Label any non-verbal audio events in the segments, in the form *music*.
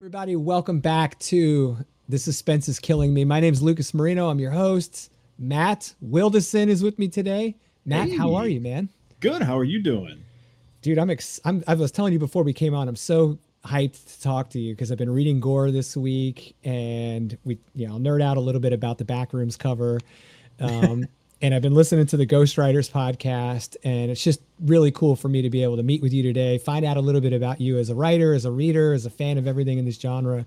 Everybody, welcome back to The Suspense is Killing Me. My name is Lucas Marino. I'm your host. Matt Wildasin is with me today. Matt, Hey. how are you, man? Good. How are you doing? Dude, I'm, ex- I'm I was telling you before we came on, I'm so hyped to talk to you because I've been reading Gore this week and we, you know, I'll nerd out a little bit about the Backrooms cover. Um, *laughs* and I've been listening to the Ghostwriters podcast, and it's just really cool for me to be able to meet with you today, find out a little bit about you as a writer, as a reader, as a fan of everything in this genre,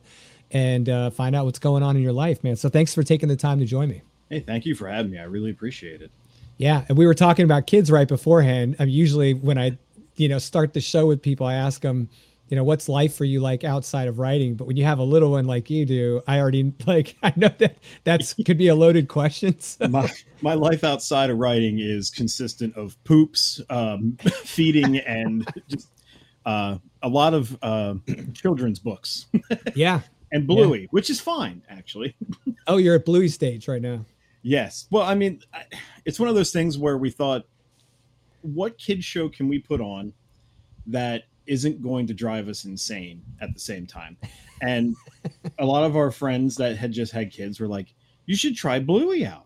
and uh, find out what's going on in your life, man. So thanks for taking the time to join me. Hey, thank you for having me. I really appreciate it. Yeah, and we were talking about kids right beforehand. I mean, usually when I, you know, start the show with people, I ask them, you know, what's life for you like outside of writing? But when you have a little one like you do, I already *laughs* like I know that that's could be a loaded question. So. *laughs* My my life outside of writing is consistent of poops, um, *laughs* feeding, and just uh, a lot of uh, children's books Yeah. and Bluey, which is fine actually. Oh, you're at Bluey stage right now. Yes. Well, I mean, it's one of those things where we thought, what kid show can we put on that isn't going to drive us insane at the same time? And a lot of our friends that had just had kids were like, you should try Bluey out.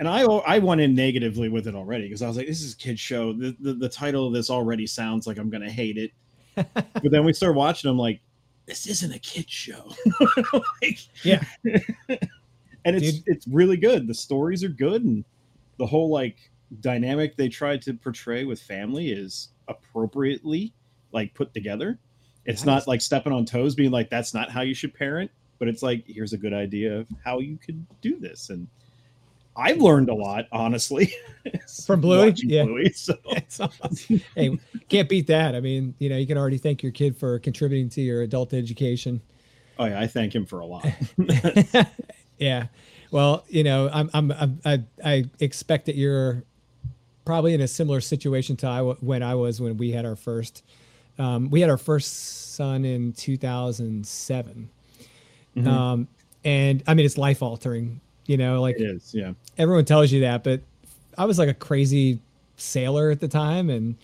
And I I went in negatively with it already because I was like, this is a kid show. The, the, the title of this already sounds like I'm going to hate it. *laughs* but then we start watching. I'm like, this isn't a kid show. *laughs* like, Yeah. *laughs* and it's Dude. it's really good. The stories are good, and the whole like dynamic they tried to portray with family is appropriately like put together. It's not like stepping on toes, being like that's not how you should parent, but it's like here's a good idea of how you could do this, and I've learned a lot, honestly, *laughs* From Bluey? Yeah. Bluey, so *laughs* awesome. hey, can't beat that. I mean, you know, you can already thank your kid for contributing to your adult education. oh yeah, I thank him for a lot. *laughs* yeah. Well, you know, I'm, I'm, I'm I, I expect that you're probably in a similar situation to I, when I was when we had our first, um, we had our first son in 2007. Mhm. Um, and I mean, it's life altering, you know, like it is, yeah. everyone tells you that, but I was like a crazy sailor at the time. And,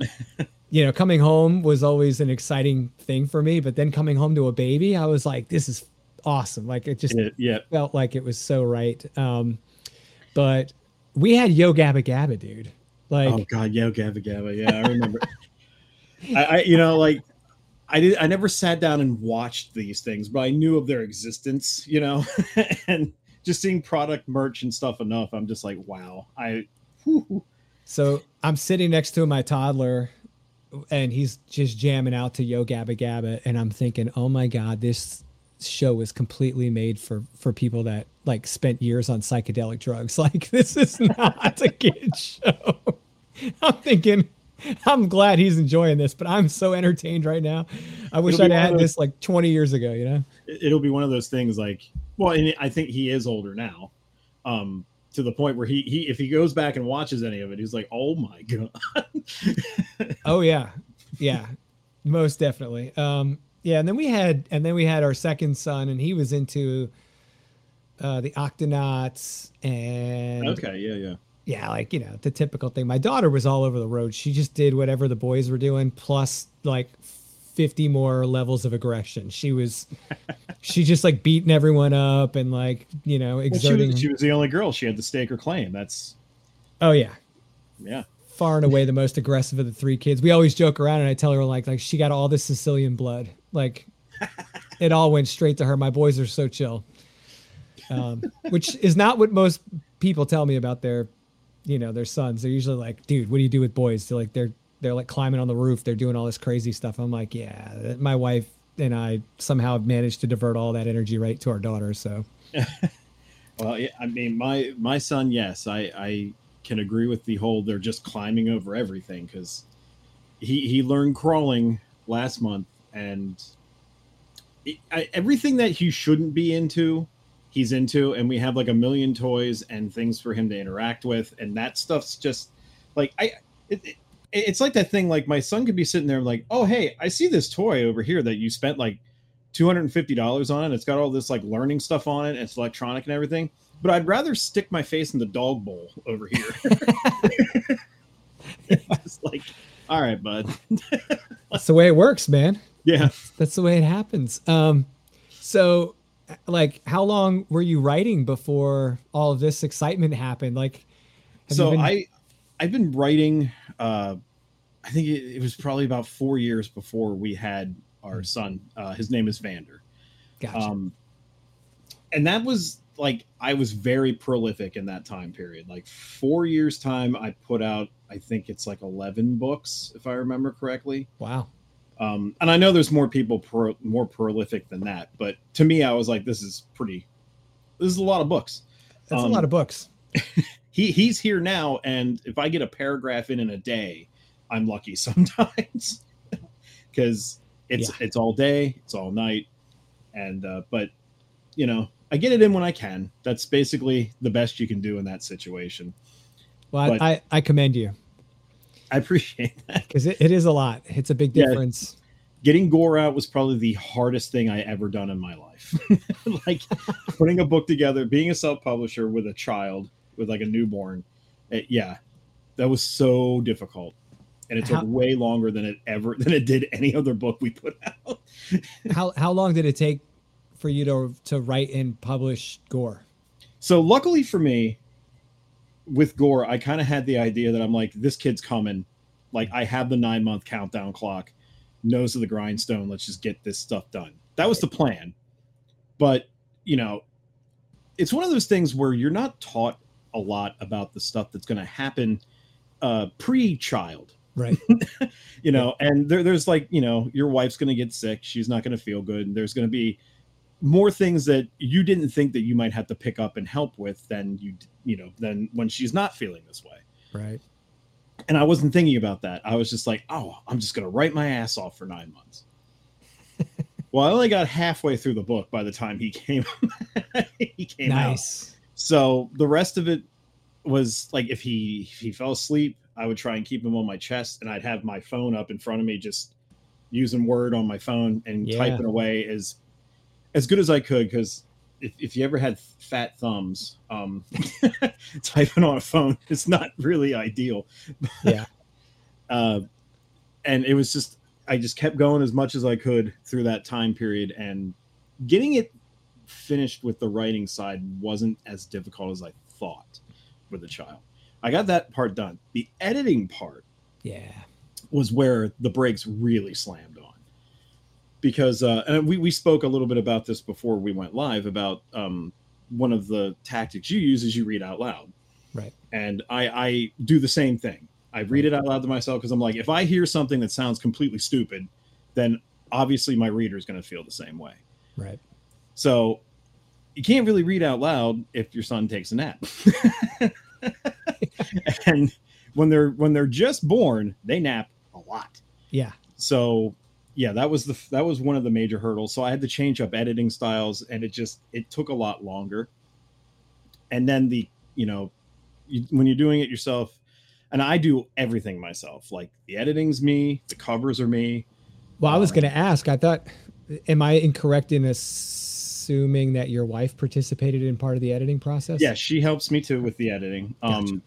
*laughs* you know, coming home was always an exciting thing for me. But then coming home to a baby, I was like, this is awesome. Like it just It- yeah. felt like it was so right. Um, but we had Yo Gabba Gabba, dude. Like, oh god, yeah, Gabba Gabba. Yeah, I remember. *laughs* I, I, you know, like I did. I never sat down and watched these things, but I knew of their existence. You know, *laughs* and just seeing product merch and stuff enough, I'm just like, wow. I. whew. so I'm sitting next to my toddler and he's just jamming out to Yo Gabba Gabba. And I'm thinking, oh my God, this show was completely made for, for people that like spent years on psychedelic drugs. *laughs* Like, this is not a kid *laughs* show. I'm thinking, *laughs* I'm glad he's enjoying this, but I'm so entertained right now. I wish I'd had those- this like 20 years ago, you know? It'll be one of those things like, well, and I think he is older now, um, to the point where he he if he goes back and watches any of it, he's like, oh my *laughs* god. Oh yeah, yeah, most definitely. Um, yeah, and then we had, and then we had our second son, and he was into uh, the Octonauts and okay, yeah, yeah. Yeah, like you know the typical thing. My daughter was all over the road. She just did whatever the boys were doing, plus like fifty more levels of aggression. She was, *laughs* she just like beating everyone up and like you know Well, she, exerting. was, she was the only girl. She had to stake her claim. That's oh yeah, yeah. far and away the most aggressive of the three kids. We always joke around and I tell her like like she got all this Sicilian blood. Like *laughs* it all went straight to her. My boys are so chill. Um, which is not what most people tell me about their you know, their sons. They're usually like, dude, what do you do with boys? They're like they're they're like climbing on the roof, they're doing all this crazy stuff. I'm like, yeah, my wife and I somehow have managed to divert all that energy right to our daughter. So *laughs* Well, I mean, my my son, yes, I I can agree with the whole they're just climbing over everything because he he learned crawling last month and it, I, everything that he shouldn't be into, he's into, and we have like a million toys and things for him to interact with, and that stuff's just like I. It, it, it's like that thing like my son could be sitting there like oh hey i see this toy over here that you spent like $250 on it. It's got all this like learning stuff on it. It's electronic and everything. But I'd rather stick my face in the dog bowl over here. *laughs* *laughs* It's like, all right, bud. that's the way it works, man. Yeah. That's the way it happens. Um, so, like, how long were you writing before all of this excitement happened? Like, So been- I, I've been writing. Uh, I think it, it was probably about four years before we had our son. Uh, his name is Vander. gotcha. Um, and that was like I was very prolific in that time period. Like four years time, I put out I think it's like eleven books if I remember correctly. wow. Um, and I know there's more people pro, more prolific than that, but to me, I was like, this is pretty. This is a lot of books. That's um, a lot of books. *laughs* He he's here now, and if I get a paragraph in in a day, I'm lucky *laughs* sometimes because it's Yeah. it's all day, it's all night, and uh, but you know I get it in when I can. That's basically the best you can do in that situation. Well, but- I, I, I commend you I appreciate that. because it, it is a lot. It's a big Yeah. difference. Getting gore out was probably the hardest thing I ever done in my life. *laughs* like putting a book together, being a self publisher with a child, with like a newborn. it- yeah, that was so difficult. And it took How- way longer than it ever *laughs* than it did any other book we put out. *laughs* how how long did it take for you to to write and publish Gore? So luckily for me, with Gore, I kind of had the idea that I'm like, this kid's coming. Like I have the nine month countdown clock, nose of the grindstone. Let's just get this stuff done. That was the plan. But you know, it's one of those things where you're not taught a lot about the stuff that's going to happen uh, pre-child. Right. *laughs* You know, and there, there's like you know, your wife's going to get sick. She's not going to feel good. And there's going to be more things that you didn't think that you might have to pick up and help with than you you know than when she's not feeling this way Right. and i wasn't thinking about that i was just like oh i'm just going to write my ass off for nine months *laughs* well i only got halfway through the book by the time he came *laughs* he came out Nice. so the rest of it was like if he if he fell asleep i would try and keep him on my chest and i'd have my phone up in front of me just using word on my phone and Yeah. typing away as as good as i could because if, if you ever had fat thumbs um *laughs* typing on a phone *laughs* it's not really ideal *laughs* Yeah. uh and it was just i just kept going as much as i could through that time period and getting it finished with the writing side wasn't as difficult as i thought with a child i got that part done the editing part Yeah. was where the brakes really slammed on because uh, and we, we spoke a little bit about this before we went live about um, one of the tactics you use is you read out loud Right. and i i do the same thing i read it out loud to myself because i'm like if i hear something that sounds completely stupid then obviously my reader is going to feel the same way Right. so you can't really read out loud if your son takes a nap. *laughs* and when they're when they're just born, they nap a lot. Yeah. So yeah, that was the that was one of the major hurdles. So I had to change up editing styles and it just it took a lot longer. And then the, you know, you, when you're doing it yourself and I do everything myself. Like the editing's me, the covers are me. Well, I was Uh, going to ask. I thought, am I incorrect in assuming that your wife participated in part of the editing process? Yeah, she helps me too with the editing. Gotcha. Um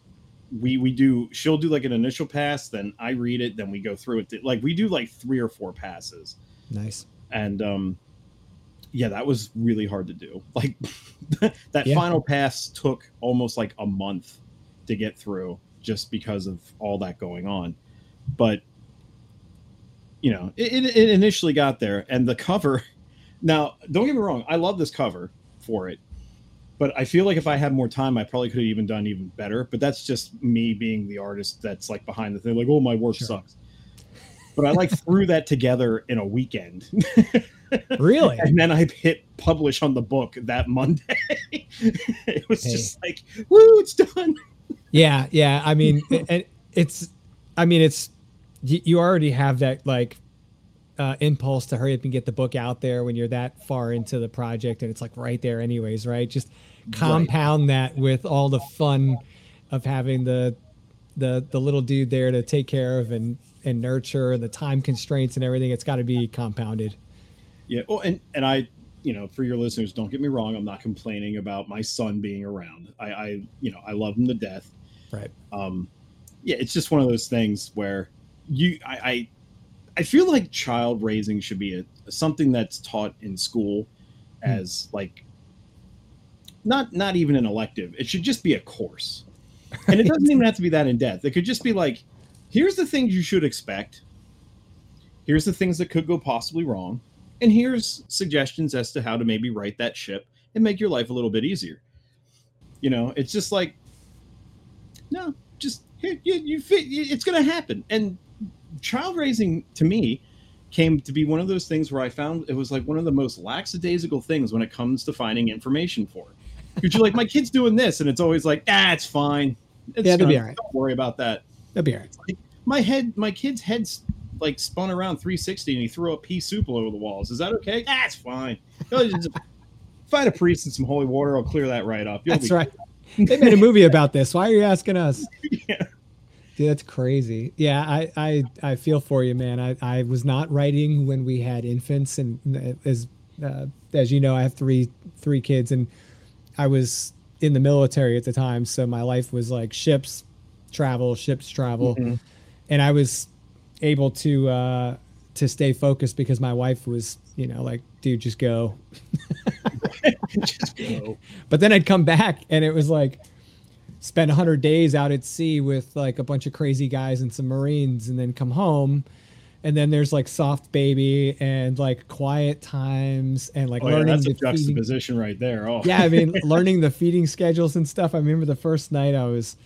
we we do she'll do like an initial pass, then I read it, then we go through it. Like we do like three or four passes. Nice. And um yeah, that was really hard to do. Like *laughs* that Yeah. final pass took almost like a month to get through just because of all that going on. But you know, it, it, it initially got there and the cover *laughs* now don't get me wrong, I love this cover for it. But I feel like if I had more time, I probably could have even done even better. But that's just me being the artist that's like behind the thing, like, oh, my work Sure. sucks. But I like threw that together in a weekend. *laughs* Really? and then I hit publish on the book that Monday. *laughs* it was Hey. just like, woo, it's done. yeah. Yeah. I mean, *laughs* it, it- it's, I mean, it's, you already have that like uh, impulse to hurry up and get the book out there when you're that far into the project and it's like right there anyways, right? Just compound that with all the fun of having the, the, the little dude there to take care of and, and nurture and the time constraints and everything. It's got to be compounded. Yeah. Oh, and and I, you know, for your listeners, don't get me wrong. I'm not complaining about my son being around. I, I you know, I love him to death. Right. Um, yeah, it's just one of those things where you, I, I, I feel like child raising should be a, something that's taught in school hmm. as like not not even an elective. It should just be a course. And it doesn't *laughs* even have to be that in depth. It could just be like, here's the things you should expect. Here's the things that could go possibly wrong. And here's suggestions as to how to maybe right that ship and make your life a little bit easier. You know, it's just like, no, just you, you fit, it's going to happen. And child raising to me came to be one of those things where I found it was like one of the most lackadaisical things when it comes to finding information for. Because you're like, my kid's doing this, and it's always like, ah, it's fine. It's Yeah, they'll be all right. Don't worry about that. That'd be all right. Like, my head, my kid's head's like spun around 360, and he threw a pea soup all over the walls. Is that okay? That's fine. Just *laughs* Find a priest and some holy water. I'll clear that right up. You'll That's be- right. They made a movie about this. Why are you asking us? *laughs* Yeah. Dude, that's crazy. Yeah, I, I, I feel for you, man. I, I was not writing when we had infants, and uh, as uh, as you know, I have three three kids, and I was in the military at the time, so my life was like ships travel, ships travel, Mhm. and I was able to uh, to stay focused because my wife was, you know, like, dude, just go. *laughs* *laughs* Just go. But then I'd come back and it was like spend 100 days out at sea with like a bunch of crazy guys and some Marines and then come home. And then there's like soft baby and like quiet times and like Oh, yeah, learning that's a the feeding. juxtaposition right there. Oh, Yeah, I mean, *laughs* learning the feeding schedules and stuff. I remember the first night I was,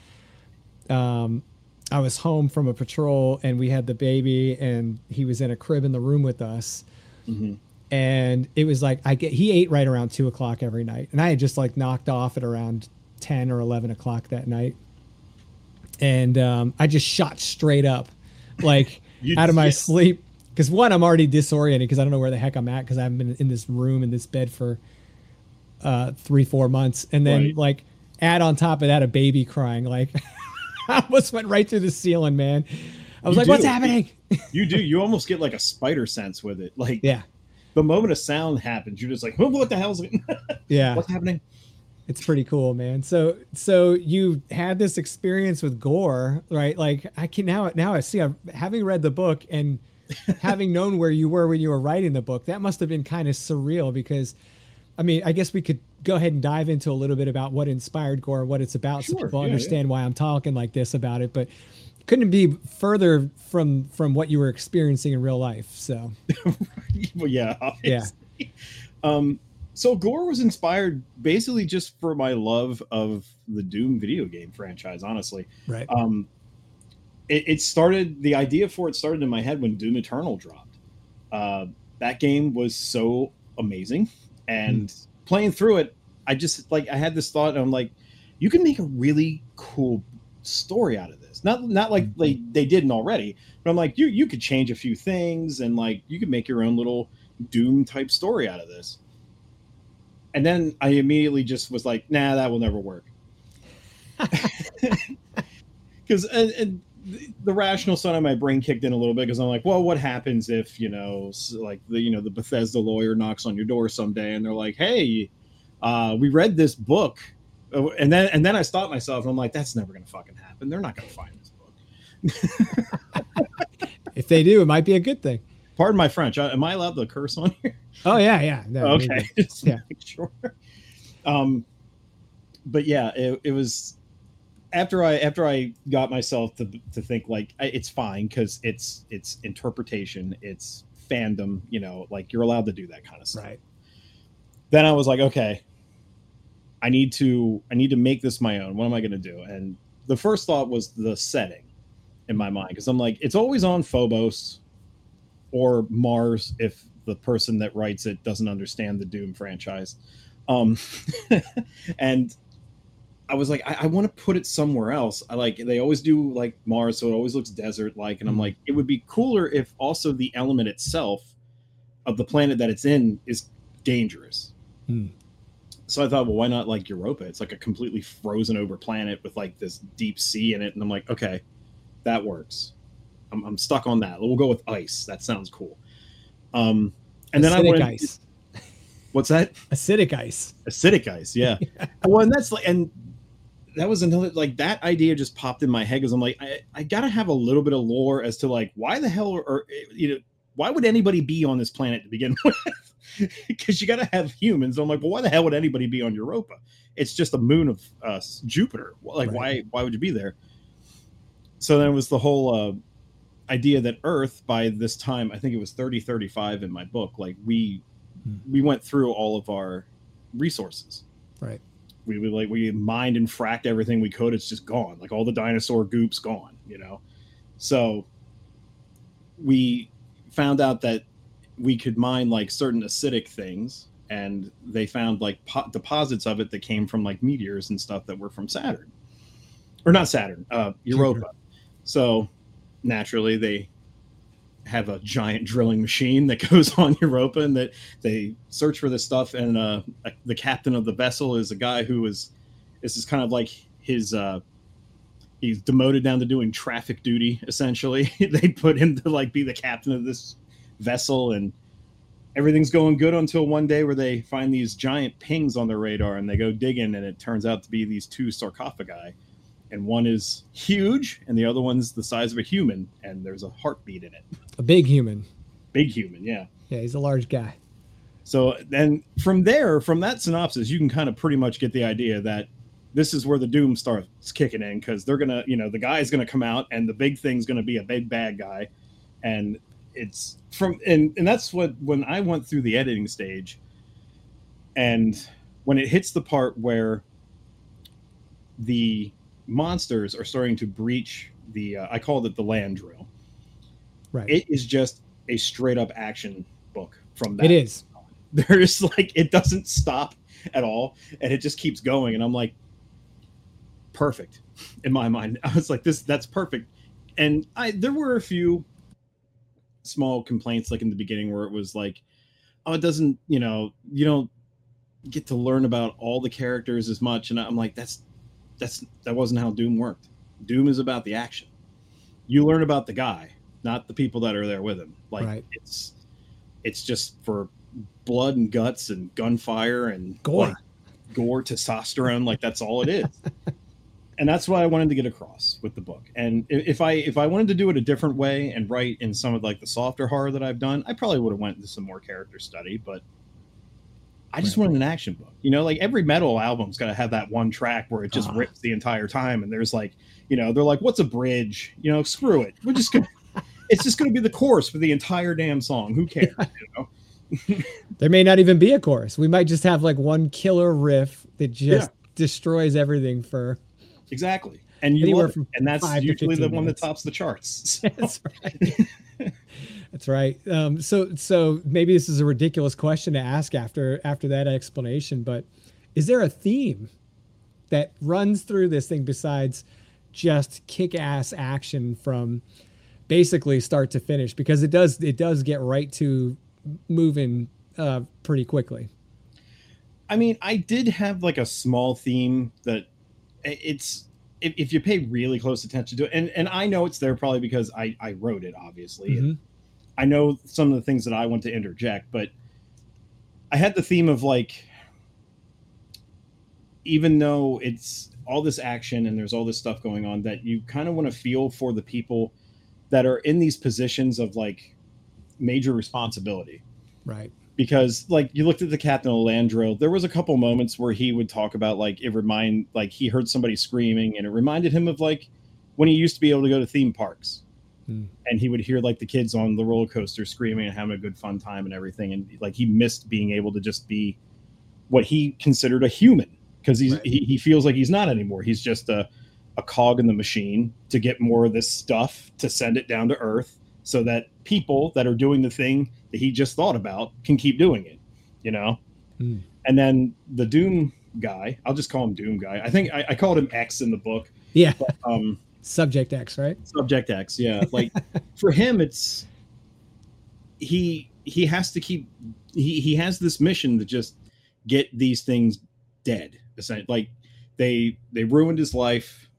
um, I was home from a patrol and we had the baby and he was in a crib in the room with us Mhm. and it was like I get he ate right around two o'clock every night, and I had just like knocked off at around ten or eleven o'clock that night, and um, I just shot straight up, like *laughs* out of my sleep. Because one, I'm already disoriented because I don't know where the heck I'm at because I've been in this room in this bed for uh, three four months, and then Right. like add on top of that a baby crying, like *laughs* I almost went right through the ceiling, man. I was You like, "What's happening?" *laughs* You do. You almost get like a spider sense with it. Like yeah, the moment a sound happens, you're just like, "Oh, what the hell's it? yeah. what's happening? It's pretty cool, man. So so you had this experience with gore, right? Like I can now now I see I'm having read the book and *laughs* having known where you were when you were writing the book, that must have been kind of surreal because I mean, I guess we could go ahead and dive into a little bit about what inspired gore, what it's about so people yeah, yeah. understand why I'm talking like this about it, but couldn't be further from from what you were experiencing in real life. So, *laughs* well, yeah, obviously. Um, so Gore was inspired basically just for my love of the Doom video game franchise. Honestly, right. um, it, it started. The idea for it started in my head when Doom Eternal dropped. Uh, that game was so amazing, and playing through it, I just like I had this thought. And I'm like, you can make a really cool story out of this. Not not like they they didn't already, but I'm like, you you could change a few things and like you could make your own little Doom type story out of this. And then I immediately just was like, nah, that will never work. *laughs* Because and, and the- rational side of my brain kicked in a little bit because I'm like, well, what happens if you know, like the you know the Bethesda lawyer knocks on your door someday and they're like, hey, uh, we read this book, Uh, and then and then I stopped myself and I'm like, that's never gonna fucking happen. They're not gonna find this book. *laughs* If they do, it might be a good thing. Pardon my French. Am I allowed to curse on here? Oh yeah, yeah. *laughs* No, okay *laughs* Yeah. sure um but yeah it, it was after i after i got myself to to think like it's fine because it's it's interpretation it's fandom you know like you're allowed to do that kind of stuff Right. then i was like okay i need to i need to make this my own what am i going to do and the first thought was the setting in my mind because i'm like it's always on phobos or mars if the person that writes it doesn't understand the doom franchise. Um *laughs* and i was like i, I want to put it somewhere else. I like they always do like mars so it always looks desert like and i'm Mhm. like it would be cooler if also the element itself of the planet that it's in is dangerous. Hmm. so i thought well why not like europa? It's like a completely frozen over planet with like this deep sea in it and i'm like okay that works i'm, I'm stuck on that we'll go with ice that sounds cool um and then i Acidic wanted ice. *laughs* what's that Acidic ice. acidic ice *laughs* yeah well and that's like and that was another like that idea just popped in my head because I'm like I, I gotta have a little bit of lore as to like why the hell or you know why would anybody be on this planet to begin *laughs* with? Because you gotta have humans. I'm like, well, why the hell would anybody be on Europa? It's just a moon of uh, Jupiter. Like, right. why why would you be there? So then it was the whole uh, idea that Earth by this time, I think it was 3035 in my book, like we hmm. we went through all of our resources. Right we would like we mined and fracked everything we could. It's just gone. Like all the dinosaur goop's gone, you know. So we found out that we could mine like certain acidic things and they found like po- deposits of it that came from like meteors and stuff that were from Saturn. Or not Saturn, uh Europa. So naturally they have a giant drilling machine that *laughs* goes on Europa and that they search for this stuff. And uh, the captain of the vessel is a guy who is this is kind of like his uh, he's demoted down to doing traffic duty essentially. *laughs* they put him to like be the captain of this vessel and everything's going good until one day where they find these giant pings on their radar and they go digging and it turns out to be these two sarcophagi and one is huge and the other one's the size of a human and there's a heartbeat in it. A big human. Big human yeah. Yeah he's a large guy. So then from there from that synopsis you can kind of pretty much get the idea that this is where the doom starts kicking in because they're gonna you know the guy's gonna come out and the big thing's gonna be a big bad guy. And it's from and and that's what when i went through the editing stage and when it hits the part where the monsters are starting to breach the uh, I called it the land drill. Right. It is just a straight up action book from that. It is. *laughs* There's like it doesn't stop at all and it just keeps going and I'm like perfect in my mind. *laughs* I was like this that's perfect. And I there were a few small complaints like in the beginning where it was like oh it doesn't, you know, you don't get to learn about all the characters as much and I'm like that's that's that wasn't how Doom worked. Doom is about the action. You learn about the guy, not the people that are there with him. Like right. it's it's just for blood and guts and gunfire and gore, like, gore, testosterone. like that's all it is. *laughs* and that's what I wanted to get across with the book. And if I if I wanted to do it a different way and write in some of like the softer horror that I've done, I probably would have went into some more character study. But I just right. wanted an action book. You know, like every metal album's got to have that one track where it just uh-huh. rips the entire time. And there's like, you know, they're like, what's a bridge? You know, screw it. We're just going *laughs* to, it's just going to be the chorus for the entire damn song. Who cares? You know? *laughs* there may not even be a chorus. We might just have like one killer riff that just yeah. destroys everything for exactly. And you love, and that's usually the minutes. one that tops the charts. So. *laughs* That's right. That's right. Um, so, so maybe this is a ridiculous question to ask after after that explanation, but is there a theme that runs through this thing besides just kick-ass action from basically start to finish? Because it does it does get right to moving uh, pretty quickly. I mean, I did have like a small theme that it's if, if you pay really close attention to it, and, and I know it's there probably because I, I wrote it, obviously. Mm-hmm. I know some of the things that I want to interject, but I had the theme of like, even though it's all this action and there's all this stuff going on, that you kind of want to feel for the people that are in these positions of like major responsibility. Right. Because like you looked at the captain of Landrill, there was a couple moments where he would talk about like it remind like he heard somebody screaming and it reminded him of like when he used to be able to go to theme parks Mm. And he would hear like the kids on the roller coaster screaming and having a good fun time and everything. And like he missed being able to just be what he considered a human because he's right. he, he feels like he's not anymore. He's just a, a cog in the machine to get more of this stuff to send it down to earth so that people that are doing the thing that he just thought about can keep doing it, you know? Mm. And then the Doom guy, I'll just call him Doom guy. I think I, I called him X in the book. Yeah. But, um, Subject X, right? Subject X, yeah. *laughs* Like for him, it's he he has to keep he he has this mission to just get these things dead. Like they they ruined his life,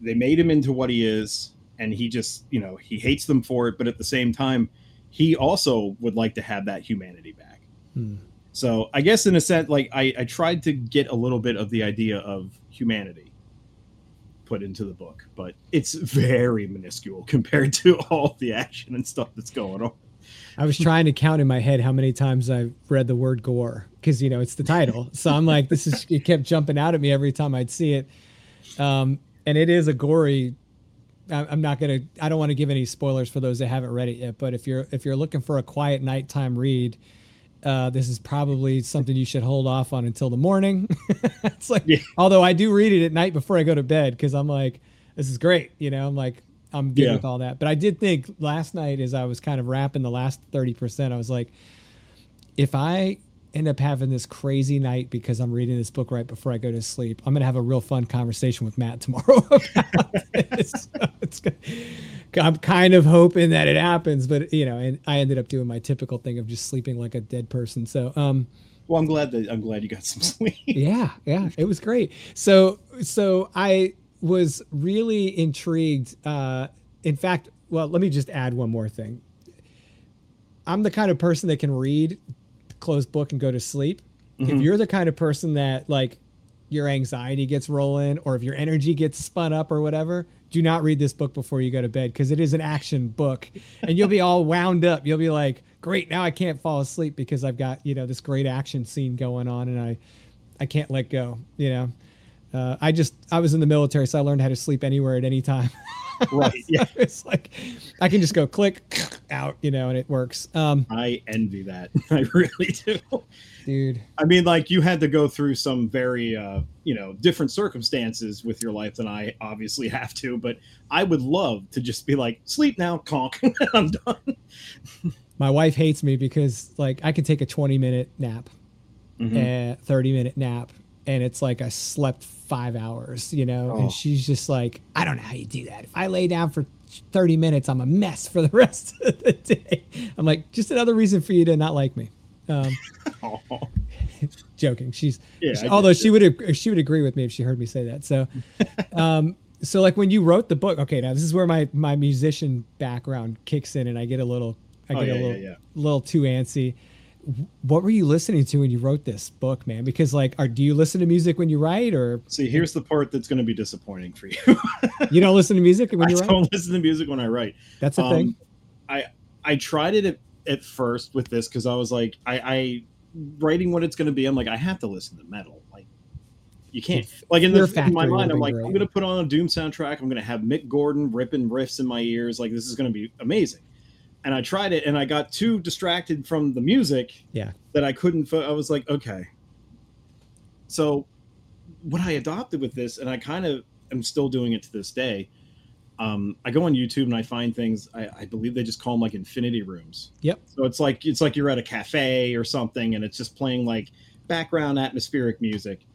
they made him into what he is, and he just you know he hates them for it. But at the same time, he also would like to have that humanity back. Hmm. So I guess in a sense, like I, I tried to get a little bit of the idea of humanity put into the book, but it's very minuscule *laughs* compared to all the action and stuff that's going on. I was trying to count in my head how many times I read the word gore because you know it's the title. *laughs* So I'm like, this is it kept jumping out at me every time I'd see it. Um, and it is a gory. I'm not gonna. I don't want to give any spoilers for those that haven't read it yet. But if you're if you're looking for a quiet nighttime read, uh, this is probably something you should hold off on until the morning. *laughs* it's like, yeah. although I do read it at night before I go to bed because I'm like, this is great. You know, I'm like, I'm good yeah. with all that. But I did think last night as I was kind of wrapping the last 30%, I was like, if I end up having this crazy night because I'm reading this book right before I go to sleep, I'm going to have a real fun conversation with Matt tomorrow *laughs* this. *laughs* it's, I'm kind of hoping that it happens, but you know, and I ended up doing my typical thing of just sleeping like a dead person. So, um, well, I'm glad that I'm glad you got some *laughs* sleep. yeah, yeah, it was great. So, so I was really intrigued. Uh, in fact, well, let me just add one more thing. I'm the kind of person that can read, close book, and go to sleep. Mm-hmm. If you're the kind of person that like your anxiety gets rolling or if your energy gets spun up or whatever, do not read this book before you go to bed because it is an action book and you'll be all wound up. You'll be like, great, now I can't fall asleep because I've got, you know, this great action scene going on and I I can't let go, you know. Uh, I just I was in the military, so I learned how to sleep anywhere at any time. *laughs* right. Yeah. *laughs* it's like I can just go click out, you know, and it works. Um, I envy that. *laughs* I really do. Dude. I mean, like you had to go through some very, uh, you know, different circumstances with your life than I obviously *laughs* have to, but I would love to just be like, sleep now, conk, *laughs* I'm done. My wife hates me because like I can take a 20 minute nap, mm-hmm. a 30 minute nap, and it's like I slept five hours, you know, oh. and she's just like, I don't know how you do that. If I lay down for 30 minutes, I'm a mess for the *laughs* rest of the day. I'm like, just another reason for you to not like me. Um, *laughs* oh. *laughs* joking. She's, yeah, she, although she would, she would agree with me if she heard me say that. So, um, so like when you wrote the book, okay, now this is where my, my musician background kicks in and I get a little, I oh, get oh, yeah, a little, yeah, little too antsy what were you listening to when you wrote this book, man? Because like, are do you listen to music when you write, or see? Here's the part that's going to be disappointing for you. *laughs* you don't listen to music when *laughs* you I write. I don't listen to music when I write. That's a um, thing. I I tried it at, at first with this because I was like, I, I writing what it's going to be. I'm like, I have to listen to metal. Like, you can't. Like in, the, in my mind, I'm like. I'm going to put on a Doom soundtrack. I'm going to have Mick Gordon ripping riffs in my ears. Like, this is going to be amazing and I tried it and I got too distracted from the music yeah. that I couldn't I was like okay. So what I adopted with this and I kind of am still doing it to this day um, I go on YouTube and I find things I, I, believe they just call them like infinity rooms. Yep. So it's like it's like you're at a cafe or something and it's just playing like background atmospheric music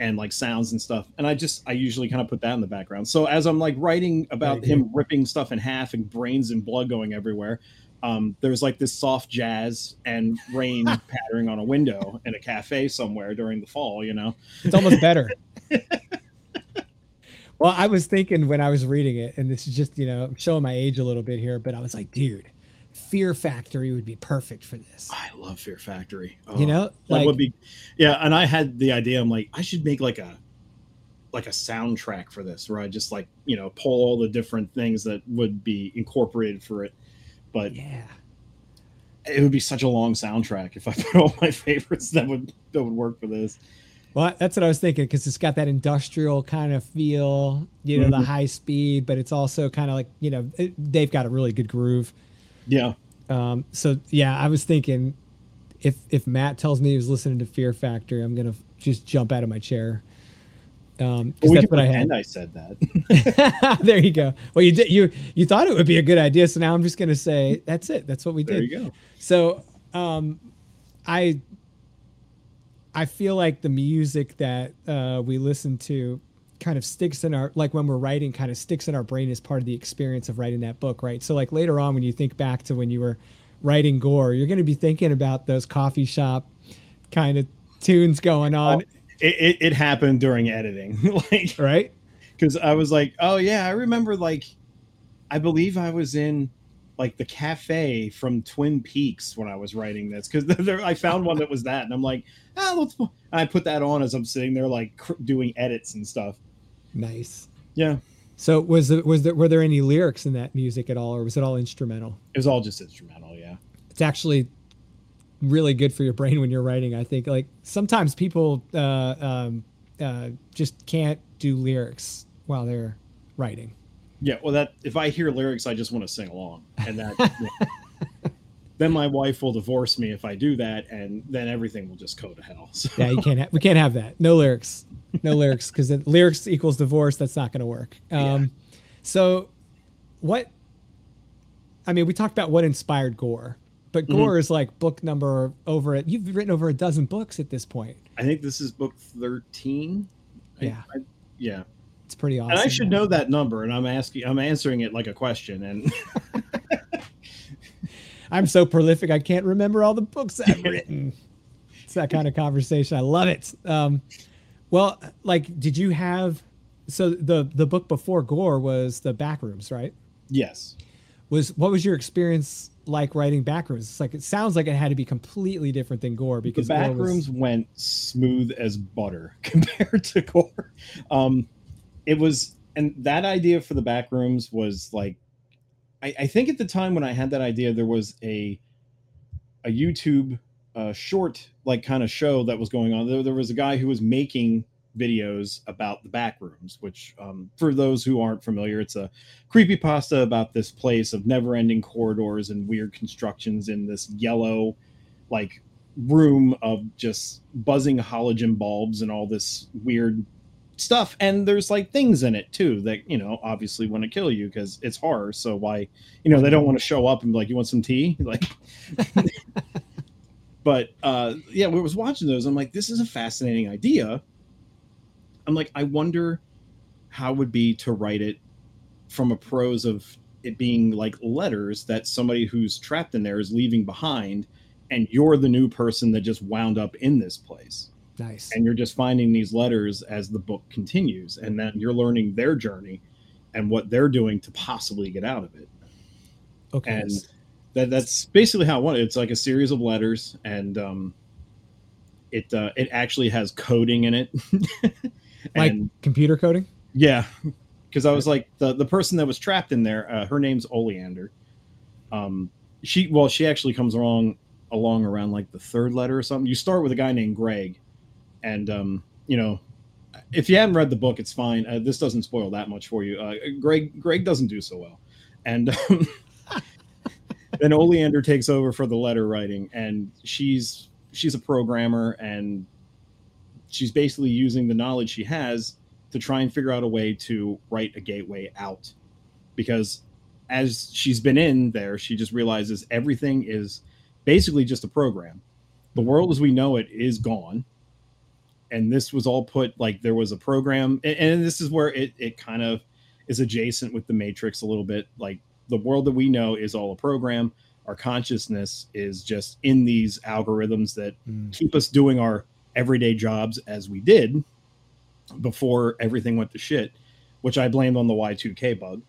and like sounds and stuff. And I just I usually kind of put that in the background. So as I'm like writing about him ripping stuff in half and brains and blood going everywhere, um, there's like this soft jazz and rain *laughs* pattering on a window in a cafe somewhere during the fall. You know, it's almost better. *laughs* well, I was thinking when I was reading it, and this is just you know showing my age a little bit here, but I was like, dude Fear Factory would be perfect for this. I love Fear Factory. Oh, you know, like, that would be, yeah. And I had the idea. I'm like, I should make like a, like a soundtrack for this, where I just like you know pull all the different things that would be incorporated for it. But yeah, it would be such a long soundtrack if I *laughs* put all my favorites that would that would work for this. Well, that's what I was thinking because it's got that industrial kind of feel, you know, mm-hmm. the high speed, but it's also kind of like you know it, they've got a really good groove. Yeah. Um, so yeah, I was thinking if if Matt tells me he was listening to Fear Factory, I'm gonna just jump out of my chair. Um, well, that's what I had. I said that. *laughs* there you go. Well, you did. You you thought it would be a good idea, so now I'm just gonna say that's it. That's what we did. There you go. So, um, I I feel like the music that uh, we listen to kind of sticks in our like when we're writing kind of sticks in our brain as part of the experience of writing that book right? So like later on when you think back to when you were writing gore you're going to be thinking about those coffee shop kind of tunes going on. Oh, it, it, it, happened during editing *laughs* like right? because i was like oh yeah i remember like i believe i was in like the cafe from twin peaks when i was writing this because *laughs* i found one that was that and i'm like ah let's i put that on as i'm sitting there like cr- doing edits and stuff Nice. Yeah. So was it was there were there any lyrics in that music at all, or was it all instrumental? It was all just instrumental. Yeah. It's actually really good for your brain when you're writing. I think like sometimes people uh, um, uh, just can't do lyrics while they're writing. Yeah, well, that if I hear lyrics, I just want to sing along, and that *laughs* then my wife will divorce me if I do that, and then everything will just go to hell. *laughs* So. Yeah, you can't. Ha- we can't have that. No lyrics. No lyrics because lyrics equals divorce. That's not going to work. Um, yeah. So, what? I mean, we talked about what inspired Gore, but mm-hmm. Gore is like book number over it. You've written over a dozen books at this point. I think this is book thirteen. Yeah. I, I, yeah. It's pretty awesome. And I should know that number, and I'm asking, I'm answering it like a question. And *laughs* I'm so prolific, I can't remember all the books I've *laughs* written. It's that kind of conversation. I love it. Um, well, like, did you have? So the the book before Gore was the Backrooms, right? Yes. Was what was your experience like writing Backrooms? It's like it sounds like it had to be completely different than Gore because the Backrooms was... went smooth as butter *laughs* compared to Gore. Um, it was and that idea for the back rooms was like I, I think at the time when I had that idea there was a a YouTube uh, short like kind of show that was going on. There, there was a guy who was making videos about the back rooms, which um, for those who aren't familiar, it's a creepy pasta about this place of never-ending corridors and weird constructions in this yellow like room of just buzzing halogen bulbs and all this weird stuff and there's like things in it too that you know obviously want to kill you because it's horror so why you know they don't want to show up and be like you want some tea? *laughs* Like *laughs* but uh yeah we was watching those i'm like this is a fascinating idea. I'm like i wonder how it would be to write it from a prose of it being like letters that somebody who's trapped in there is leaving behind and you're the new person that just wound up in this place Nice. And you're just finding these letters as the book continues, and then you're learning their journey and what they're doing to possibly get out of it. Okay. And that, that's basically how I want it. It's like a series of letters, and um, it uh, it actually has coding in it. *laughs* like computer coding. Yeah, because I was like the the person that was trapped in there. Uh, her name's Oleander. Um, she well, she actually comes along along around like the third letter or something. You start with a guy named Greg, and um, you know, if you haven't read the book, it's fine. Uh, this doesn't spoil that much for you. Uh, Greg Greg doesn't do so well, and um, *laughs* then Oleander takes over for the letter writing, and she's she's a programmer, and she's basically using the knowledge she has to try and figure out a way to write a gateway out, because as she's been in there, she just realizes everything is basically just a program. The world as we know it is gone and this was all put like there was a program and, and this is where it, it kind of is adjacent with the matrix a little bit. Like the world that we know is all a program. Our consciousness is just in these algorithms that mm. keep us doing our everyday jobs as we did before everything went to shit which i blamed on the y2k bug.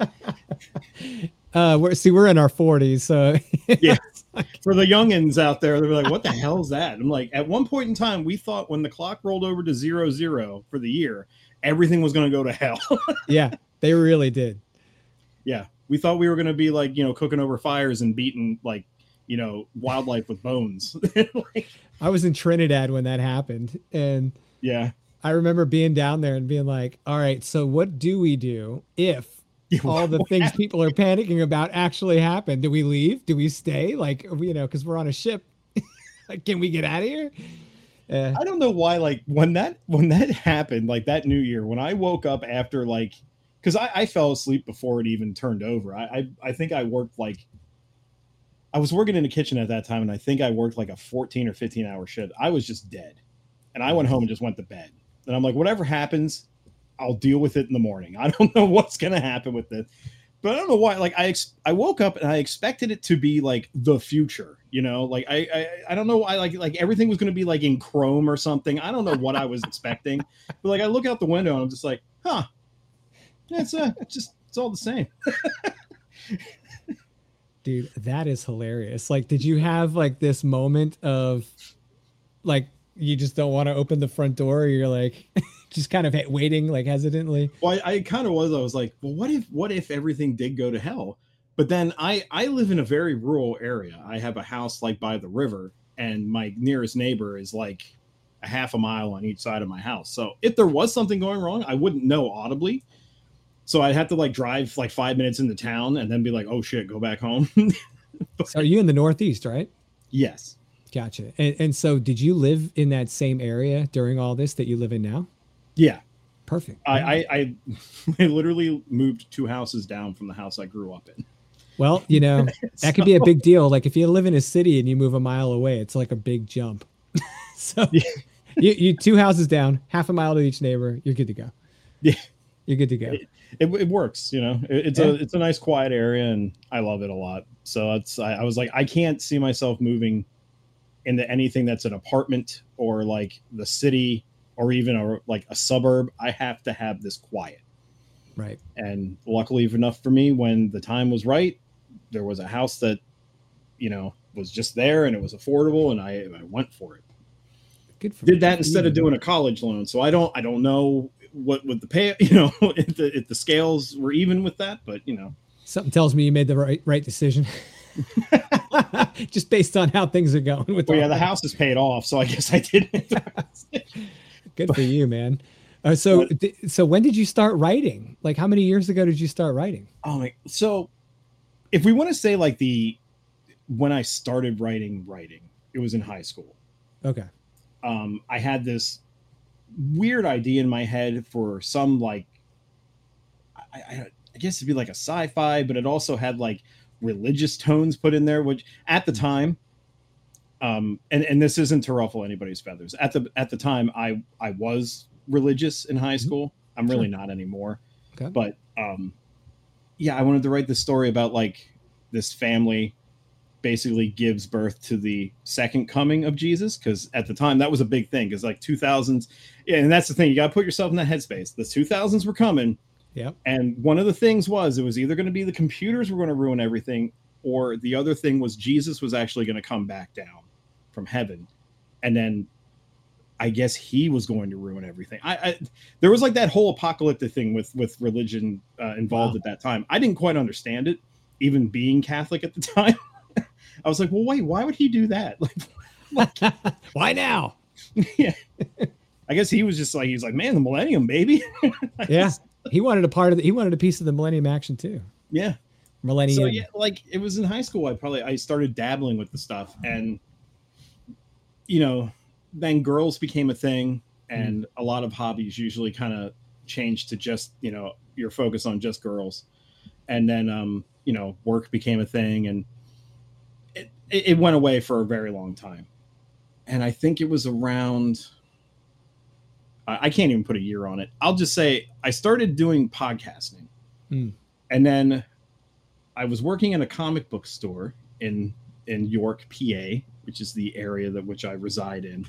*laughs* Uh we're see we're in our 40s so yeah *laughs* *laughs* for the youngins out there, they're like, "What the hell is that?" I'm like, at one point in time, we thought when the clock rolled over to zero zero for the year, everything was going to go to hell. *laughs* yeah, they really did. Yeah, we thought we were going to be like you know cooking over fires and beating like you know wildlife with bones. *laughs* like, I was in Trinidad when that happened, and yeah, I remember being down there and being like, "All right, so what do we do if?" *laughs* all the things people are panicking about actually happen. Do we leave? Do we stay? Like, you know, because we're on a ship. like, *laughs* can we get out of here? Uh, I don't know why. Like when that when that happened, like that New Year, when I woke up after like, because I, I fell asleep before it even turned over. I, I I think I worked like. I was working in the kitchen at that time, and I think I worked like a 14 or 15 hour shift. I was just dead. And I went home and just went to bed. And I'm like, whatever happens, I'll deal with it in the morning. I don't *laughs* know what's going to happen with it, but I don't know why. Like I, ex- I woke up and I expected it to be like the future, you know, like I, I, I don't know why, like, like everything was going to be like in Chrome or something. I don't know what I was expecting, but like I look out the window and I'm just like, huh, it's uh, just, it's all the same. *laughs* Dude, that is hilarious. Like, did you have like this moment of like you just don't want to open the front door. You're like *laughs* just kind of waiting, like hesitantly. Well, I, I kind of was. I was like, well, what if what if everything did go to hell? But then I I live in a very rural area. I have a house like by the river, and my nearest neighbor is like a half a mile on each side of my house. So if there was something going wrong, I wouldn't know audibly. So I'd have to like drive like five minutes into town and then be like, oh shit, go back home. *laughs* so are you in the Northeast, right? Yes. Gotcha. And, and so did you live in that same area during all this that you live in now? Yeah. Perfect. I, I, I, *laughs* I literally moved two houses down from the house I grew up in. Well, you know, *laughs* that could be a big deal. Like if you live in a city and you move a mile away, it's like a big jump. *laughs* so yeah. you, you two houses down, half a mile to each neighbor, you're good to go. Yeah. You're good to go. It, it, it works, you know. It, it's yeah. a it's a nice quiet area, and I love it a lot. So it's I, I was like, I can't see myself moving into anything that's an apartment or like the city or even a like a suburb. I have to have this quiet. Right. And luckily enough for me, when the time was right, there was a house that, you know, was just there and it was affordable, and I, I went for it. Good for Did that instead of doing a college loan. So I don't I don't know what would the pay *laughs* you know if the if the scales were even with that, but you know something tells me you made the right right decision. *laughs* Just based on how things are going with. Well, yeah, the house is paid off, so I guess I did. *laughs* Good for you, man. Uh, so, so when did you start writing? Like, how many years ago did you start writing? Oh my! So, if we want to say like the when I started writing, writing, it was in high school. Okay. Um, I had this weird idea in my head for some like I, I, I guess it'd be like a sci-fi, but it also had like religious tones put in there, which at the time, um, and and this isn't to ruffle anybody's feathers. At the at the time, I I was religious in high mm-hmm. school. I'm really sure. not anymore. Okay. But um, yeah, I wanted to write this story about like this family basically gives birth to the second coming of Jesus because at the time that was a big thing because like 2000s yeah, and that's the thing you got to put yourself in that headspace the 2000s were coming yeah and one of the things was it was either going to be the computers were going to ruin everything or the other thing was Jesus was actually going to come back down from heaven and then I guess he was going to ruin everything. I, I there was like that whole apocalyptic thing with with religion uh, involved wow. at that time. I didn't quite understand it, even being Catholic at the *laughs* time. I was like, well, wait, why would he do that? *laughs* Like, like *laughs* why now? yeah. I guess he was just like, he's like, man, the millennium, baby. yeah. He wanted a part of the, he wanted a piece of the millennium action too. Yeah. Millennium. So yeah, like it was in high school. I probably, I started dabbling with the stuff and, you know, then girls became a thing and mm. a lot of hobbies usually kind of changed to just, you know, your focus on just girls. And then, um, you know, work became a thing and, it, it went away for a very long time. And I think it was around I can't even put a year on it. I'll just say I started doing podcasting. Mm. And then I was working in a comic book store in in York, PA, which is the area that which I reside in.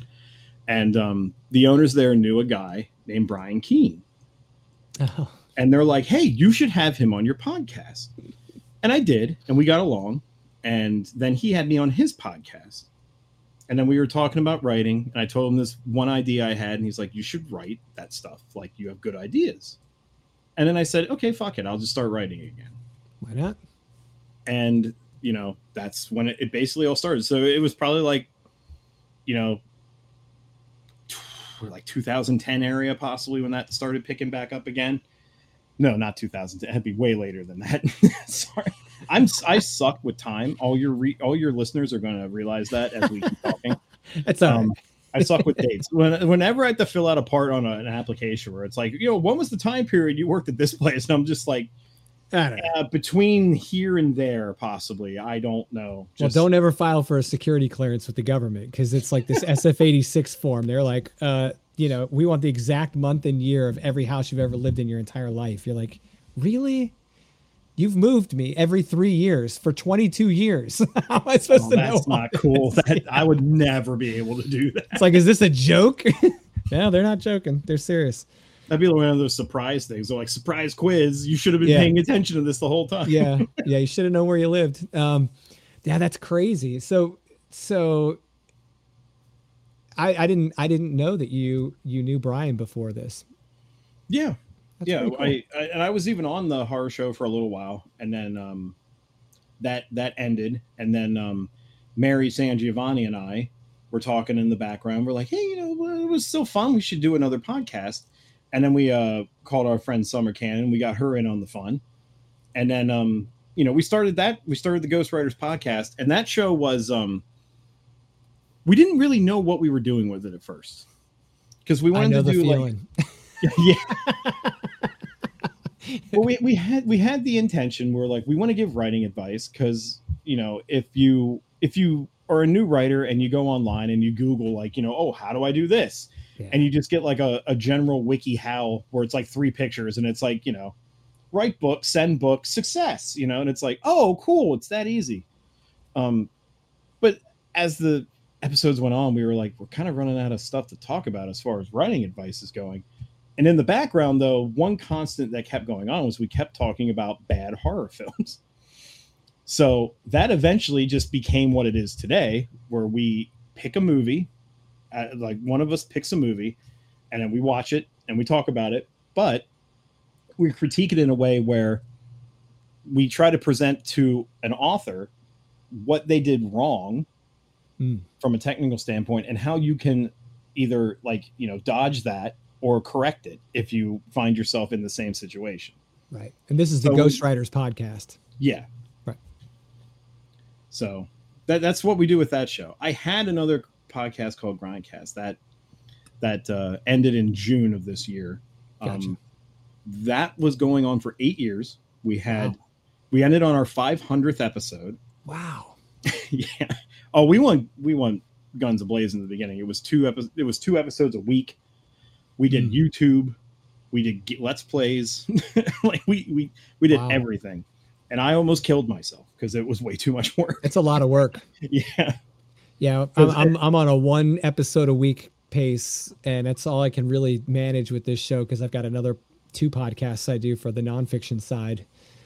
And um, the owners there knew a guy named Brian Keene. Oh. And they're like, "Hey, you should have him on your podcast." And I did, and we got along and then he had me on his podcast and then we were talking about writing and i told him this one idea i had and he's like you should write that stuff like you have good ideas and then i said okay fuck it i'll just start writing again why not and you know that's when it, it basically all started so it was probably like you know like 2010 area possibly when that started picking back up again no not 2010 it'd be way later than that *laughs* sorry I'm I suck with time. All your re, all your listeners are going to realize that as we keep talking. *laughs* That's um, right. I suck with dates. *laughs* When, whenever I have to fill out a part on a, an application where it's like, you know, when was the time period you worked at this place? And I'm just like, uh, between here and there, possibly. I don't know. Just, well, don't ever file for a security clearance with the government because it's like this *laughs* SF86 form. They're like, uh, you know, we want the exact month and year of every house you've ever lived in your entire life. You're like, really? You've moved me every three years for 22 years. *laughs* How am I supposed oh, to know? That's not cool. That *laughs* I would never be able to do that. It's like, is this a joke? no, they're not joking. They're serious. That'd be one of those surprise things. They're like surprise quiz. You should have been yeah. paying attention to this the whole time. yeah, *laughs* yeah. You should have known where you lived. Um, yeah, that's crazy. So, so I, I didn't I didn't know that you you knew Brian before this. Yeah, That's yeah. cool. I, I and I was even on the horror show for a little while, and then um, that that ended, and then um, Mary Sangiovanni and I were talking in the background. We're like, hey, you know, it was still fun. We should do another podcast. And then we uh, called our friend Somer Canon. We got her in on the fun, and then um, you know we started that. We started the Ghostwriters podcast, and that show was um, we didn't really know what we were doing with it at first because we wanted to do like *laughs* yeah. *laughs* well, we, we had we had the intention. We're like, we want to give writing advice because you know, if you if you are a new writer and you go online and you Google like, you know, oh, how do I do this? Yeah. And you just get like a, a general wiki how where it's like three pictures and it's like, you know, write book, send book, success, you know, and it's like, oh, cool, it's that easy. Um, but as the episodes went on, we were like, we're kind of running out of stuff to talk about as far as writing advice is going. And in the background, though, one constant that kept going on was we kept talking about bad horror *laughs* films. So that eventually just became what it is today, where we pick a movie, like one of us picks a movie, and then we watch it and we talk about it, but we critique it in a way where we try to present to an author what they did wrong Hmm. from a technical standpoint and how you can either like you know dodge that or correct it if you find yourself in the same situation Right. And this is the So we- Ghost podcast. yeah Right. so that, that's what we do with that show i had another podcast called grindcast that that uh, ended in june of this year Gotcha. um, that was going on for eight years we had Wow. we ended on our 500th episode *laughs* Wow. yeah. Oh, we won. We won guns ablaze in the beginning. It was two episodes. It was two episodes a week. We did Hmm. YouTube. We did get let's plays. *laughs* like we we we did Wow. everything, and I almost killed myself because it was way too much work. It's a lot of work. *laughs* yeah. Yeah, I'm, I'm I'm on a one episode a week pace, and that's all I can really manage with this show because I've got another two podcasts I do for the nonfiction side.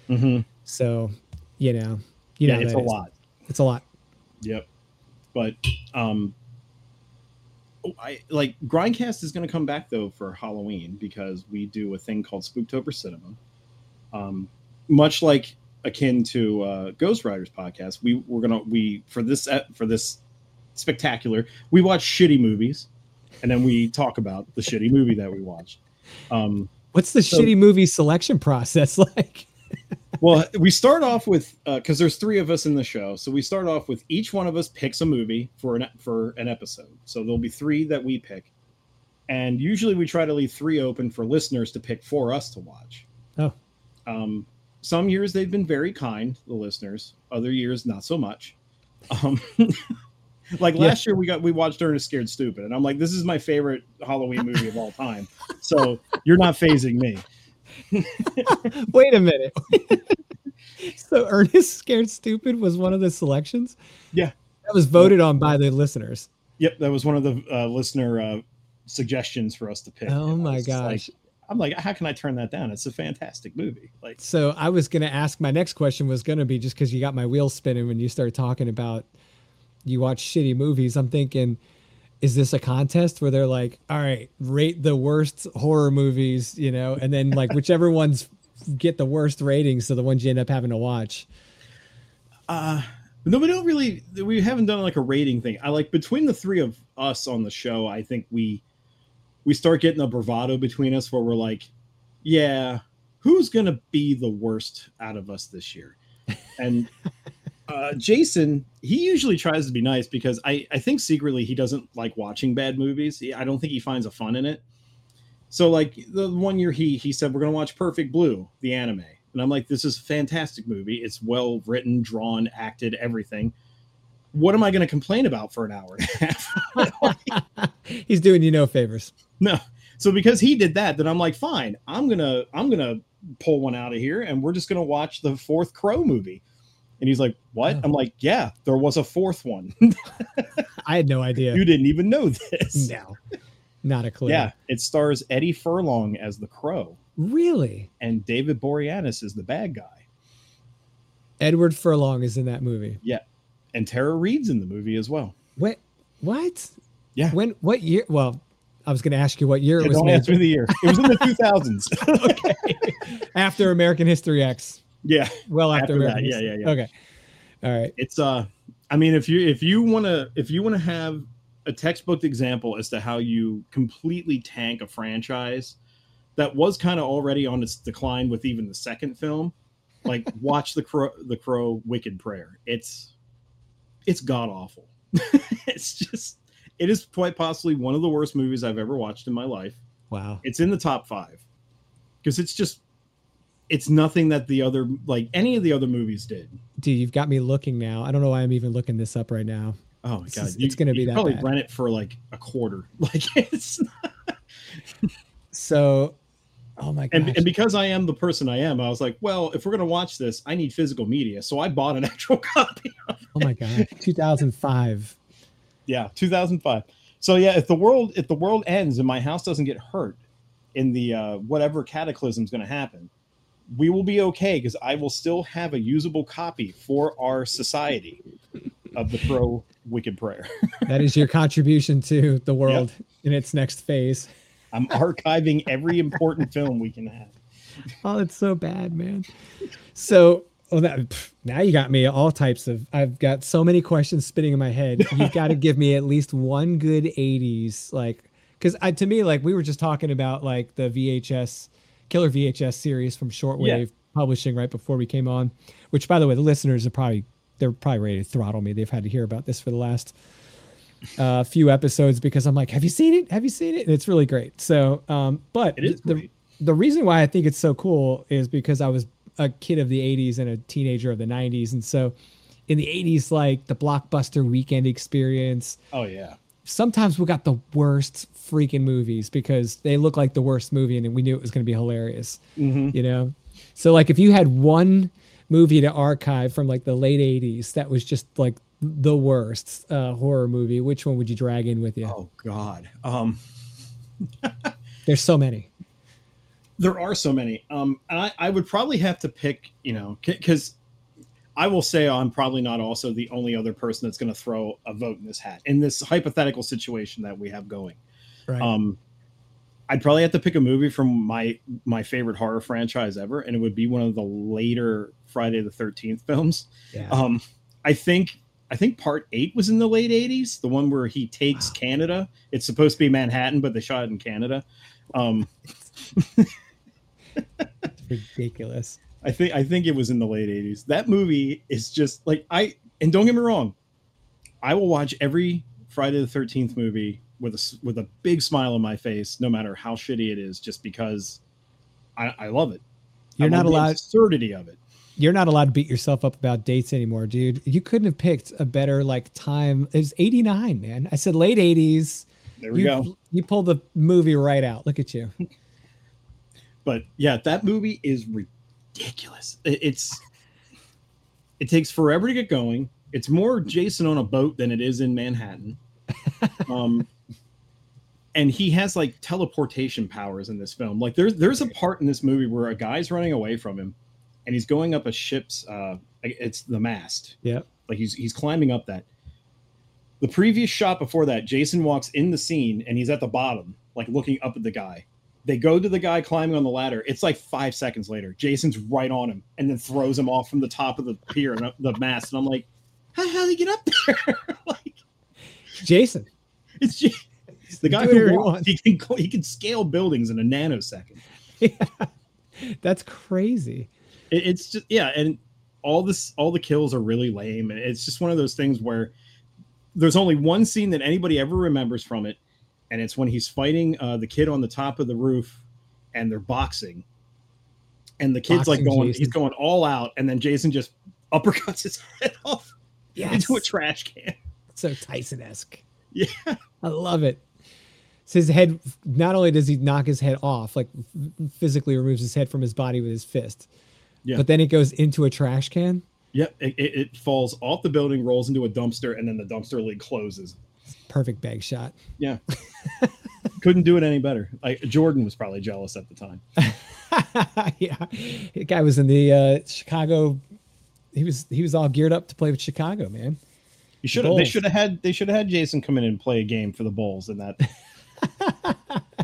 Mm-hmm. So, you know, you Yeah, know, it's a is- lot. It's a lot. Yep. But um oh, I like Grindcast is going to come back though for Halloween because we do a thing called Spooktober Cinema. Um much like akin to uh Ghost Writers podcast, we we're going to we for this for this spectacular, we watch shitty movies and then we talk about the shitty movie that we watched. Um What's the So- shitty movie selection process *laughs* like? well we start off with because there's three of us in the show so we start off with each one of us picks a movie for an for an episode so there'll be three that we pick and usually we try to leave three open for listeners to pick for us to watch Oh. um some years they've been very kind the listeners other years not so much um *laughs* *laughs* like Yeah. last year we got we watched ernest scared stupid and i'm like this is my favorite halloween movie of all time so you're not phasing me *laughs* Wait a minute. *laughs* so Ernest Scared Stupid was one of the selections? Yeah. That was voted on by the listeners. Yep, that was one of the uh, listener uh, suggestions for us to pick. Oh my just like- gosh. I'm like, how can I turn that down? It's a fantastic movie. Like, So I was going to ask my next question was going to be just because you got my wheels spinning when you started talking about you watch shitty movies. I'm thinking, is this a contest where they're like, all right, rate the worst horror movies, you know, and then like *laughs* whichever ones get the worst ratings, so the ones you end up having to watch. uh, no, we don't really. We haven't done like a rating thing. I like between the three of us on the show. I think we we start getting a bravado between us where we're like, yeah, who's gonna be the worst out of us this year? And *laughs* uh, Jason, he usually tries to be nice because I, I think secretly he doesn't like watching bad movies. He, I don't think he finds a fun in it. So like the one year he he said we're gonna watch Perfect Blue, the anime, and I'm like, this is a fantastic movie. It's well written, drawn, acted, everything. What am I gonna complain about for an hour and a half? *laughs* *laughs* He's doing you no favors. no. So because he did that, then I'm like, fine, I'm gonna I'm gonna pull one out of here, and we're just gonna watch the fourth Crow movie. And he's like, "What?" Oh. I'm like, "Yeah, there was a fourth one. *laughs* I had no idea. you didn't even know this." No, not a clue. Yeah, it stars Eddie Furlong as the Crow, Really? and David Boreanaz is the bad guy, Edward Furlong is in that movie. Yeah. And Tara Reid's in the movie as well. What? What? Yeah. When what year? Well, I was going to ask you what year it was don't made. me the year. It was in the *laughs* 2000s. okay. After American History X. yeah. Well, after, After that, yeah, yeah, yeah. Okay. All right. it's uh i mean if you if you want to if you want to have a textbook example as to how you completely tank a franchise that was kind of already on its decline with even the second film like *laughs* watch the crow the crow wicked prayer it's it's god awful *laughs* it's just it is quite possibly one of the worst movies i've ever watched in my life Wow. it's in the top five because it's just it's nothing that the other like any of the other movies did Dude, you've got me looking now. I don't know why I'm even looking this up right now. Oh my god, just- it's gonna be could that probably bad. rent it for like a quarter. *laughs* Like it's So, oh my god! and, and because I am the person I am, I was like, well, if we're gonna watch this, I need physical media, so I bought an *laughs* actual copy. oh my god. 2005. Yeah, 2005. So yeah, if the world if the world ends and my house doesn't get hurt in the uh, whatever cataclysm is gonna happen, we will be okay because I will still have a usable copy for our society of the Crow wicked prayer. *laughs* That is your contribution to the world in its next phase. I'm archiving every important film we can have. Oh, it's so bad, man. So, oh, that now you got me all types of. I've got so many questions spinning in my head. You've got to *laughs* give me at least one good '80s, like, because to me, like, we were just talking about like the VHS killer VHS series from Shortwave Yeah. Publishing right before we came on. Which, by the way, the listeners are probably they're probably ready to throttle me. They've had to hear about this for the last uh, few episodes because I'm like, have you seen it? Have you seen it? And it's really great. So, um, but It is the, the reason why I think it's so cool is because I was a kid of the 80s and a teenager of the 90s. And so in the 80s, like the blockbuster weekend experience, Oh yeah. Sometimes we got the worst freaking movies because they look like the worst movie and we knew it was going to be hilarious, Mhm. you know? So, like, if you had one movie to archive from like the late 80s that was just like the worst uh, horror movie, which one would you drag in with you? Oh God. Um, *laughs* There's so many. there are so many. Um, and I, I would probably have to pick, you know, because I will say I'm probably not also the only other person that's going to throw a vote in this hat in this hypothetical situation that we have going. Right. Um, I'd probably have to pick a movie from my my favorite horror franchise ever, and it would be one of the later Friday the Thirteenth films. yeah. Um, I think I think part eight was in the late '80s, the one where he takes Wow. Canada. It's supposed to be Manhattan, but they shot it in Canada. Um, *laughs* ridiculous. I think I think it was in the late '80s. That movie is just like I and don't get me wrong, I will watch every Friday the Thirteenth movie with a with a big smile on my face, no matter how shitty it is, just because I, I love it. You're I not allowed. absurdity of it. You're not allowed to beat yourself up about dates anymore, dude. You couldn't have picked a better like time. It was 89, man. I said late 80s. There we you, go. You pulled the movie right out. Look at you. *laughs* but yeah, that movie is ridiculous. It- It's it takes forever to get going. It's more Jason on a boat than it is in Manhattan. *laughs* Um, and he has like teleportation powers in this film. Like there's there's a part in this movie where a guy's running away from him, and he's going up a ship's. Uh, it's the mast. Yeah. Like he's he's climbing up that. The previous shot before that, Jason walks in the scene and he's at the bottom, like looking up at the guy. They go to the guy climbing on the ladder. It's like five seconds later. Jason's right on him and then throws him off from the top of the pier and uh, the mast. And I'm like, how the hell did he get up there? *laughs* like Jason. it's just, the guy who walks, he can he can scale buildings in a nanosecond. Yeah, *laughs* That's crazy. It, it's just yeah, and all this all the kills are really lame, and it's just one of those things where there's only one scene that anybody ever remembers from it, and it's when he's fighting uh, the kid on the top of the roof, and they're boxing, and the kid's like going, Jason. he's going all out, and then Jason just uppercuts *laughs* his head off Yes. into a trash can. so Tyson esque. Yeah. I love it. So his head, not only does he knock his head off, like physically removes his head from his body with his fist, Yeah. but then it goes into a trash can. Yep, it, it, it falls off the building, rolls into a dumpster, and then the dumpster lid closes. Perfect bag shot. Yeah, *laughs* couldn't do it any better. Like Jordan was probably jealous at the time. *laughs* yeah, the guy was in the uh, Chicago. He was he was all geared up to play with Chicago, man. You should have. They should have had. They should have had Jason come in and play a game for the Bulls, and that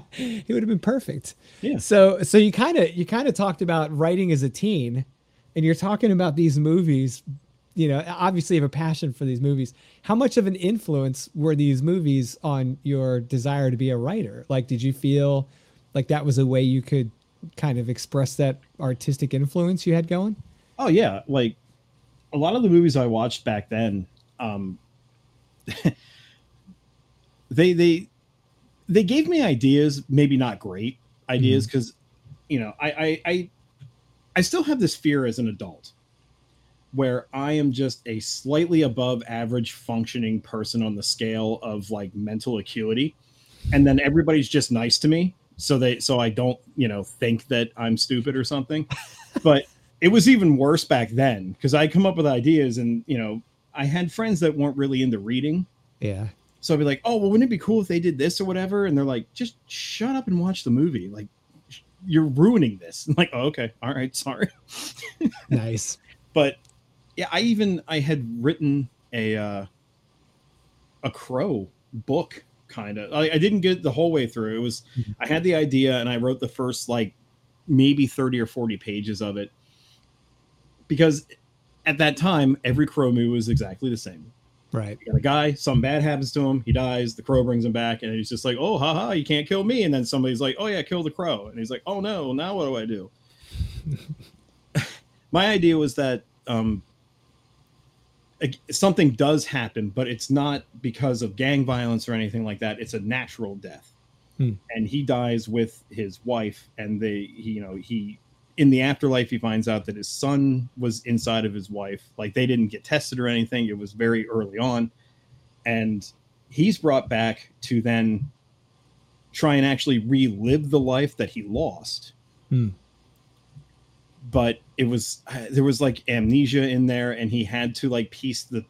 *laughs* he would have been perfect. Yeah. So so you kind of you kind of talked about writing as a teen, and you're talking about these movies. You know, obviously you have a passion for these movies. How much of an influence were these movies on your desire to be a writer? Like, did you feel like that was a way you could kind of express that artistic influence you had going? Oh yeah, like a lot of the movies I watched back then, um, *laughs* they they they gave me ideas, maybe not great ideas, because mm-hmm. you know I, I I I still have this fear as an adult where I am just a slightly above average functioning person on the scale of like mental acuity, and then everybody's just nice to me, so they so I don't you know think that I'm stupid or something, *laughs* but it was even worse back then because I come up with ideas and you know I had friends that weren't really into reading. Yeah. So I'd be like, oh, well, wouldn't it be cool if they did this or whatever? And they're like, just shut up and watch the movie. Like, you're ruining this. *laughs* I'm like, oh, okay, all right, sorry. *laughs* nice. But yeah, I even I had written a uh, a crow book kind of. I, I didn't get the whole way through. It was. I had the idea and I wrote the first like maybe 30 or 40 pages of it because at that time every crow movie was exactly the same Right. You got a guy, something bad happens to him, he dies, the crow brings him back, and he's just like, oh, haha, you can't kill me. And then somebody's like, oh, yeah, kill the crow. And he's like, oh, no, now what do I do? *laughs* My idea was that um, something does happen, but it's not because of gang violence or anything like that. It's a natural death. Hmm. And he dies with his wife, and they, he, you know, he in the afterlife he finds out that his son was inside of his wife like they didn't get tested or anything it was very early on and he's brought back to then try and actually relive the life that he lost hmm. but it was there was like amnesia in there and he had to like piece the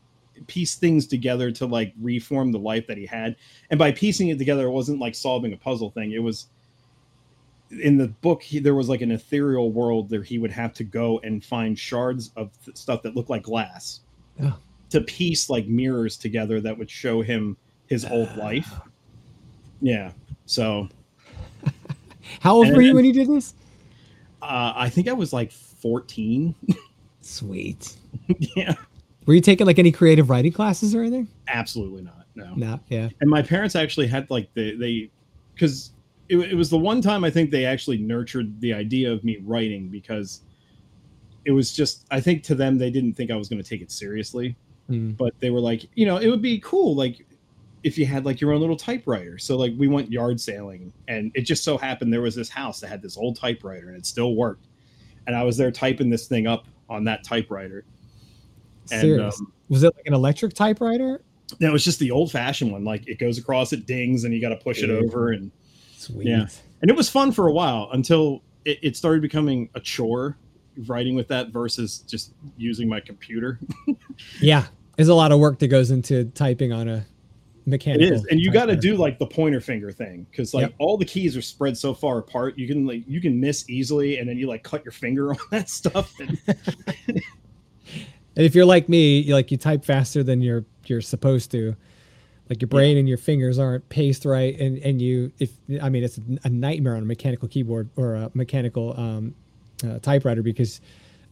piece things together to like reform the life that he had. And by piecing it together it wasn't like solving a puzzle thing. It was in the book he, there was like an ethereal world there he would have to go and find shards of th- stuff that looked like glass yeah. to piece like mirrors together that would show him his old uh. life. Yeah so. *laughs* How old and, were you when you did this? Uh, i think i was like 14 *laughs* sweet. Yeah. Were you taking like any creative writing classes or anything? Absolutely not no. No yeah. And my parents actually had like the they because it, it was the one time I think they actually nurtured the idea of me writing because it was just I think to them they didn't think I was going to take it seriously, mm. but they were like, you know, it would be cool like if you had like your own little typewriter. So like we went yard sailing and it just so happened there was this house that had this old typewriter and it still worked. And I was there typing this thing up on that typewriter. And um, was it like an electric typewriter? No, it was just the old fashioned one. Like it goes across, it dings, and you got to push it over. And Sweet. Yeah. And it was fun for a while until it, it started becoming a chore writing with that versus just using my computer. *laughs* yeah. There's a lot of work that goes into typing on a mechanical. It is. And you got to do like the pointer finger thing because like yep. all the keys are spread so far apart. You can like, you can miss easily and then you like cut your finger *laughs* on that stuff. And, *laughs* and if you're like me, you like you type faster than you're, you're supposed to like your brain yeah. and your fingers aren't paced right and and you if i mean it's a nightmare on a mechanical keyboard or a mechanical um, uh, typewriter because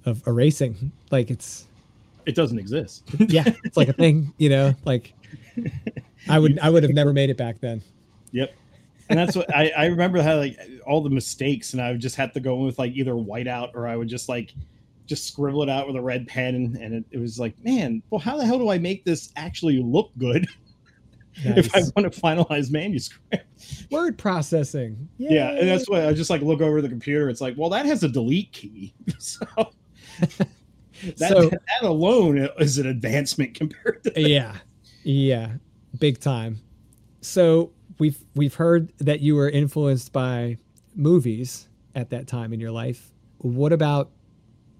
of erasing like it's it doesn't exist yeah it's like a thing you know like *laughs* i would i would have never made it back then yep and that's what I, I remember how like all the mistakes and i would just have to go in with like either whiteout or i would just like just scribble it out with a red pen and it, it was like man well how the hell do i make this actually look good Nice. *laughs* if I want to finalize manuscript. Word processing. Yay. Yeah, and that's why I just like look over the computer. It's like, well, that has a delete key, *laughs* so *laughs* that, so, that alone is an advancement compared to. That. Yeah, yeah, big time. So we've we've heard that you were influenced by movies at that time in your life. What about?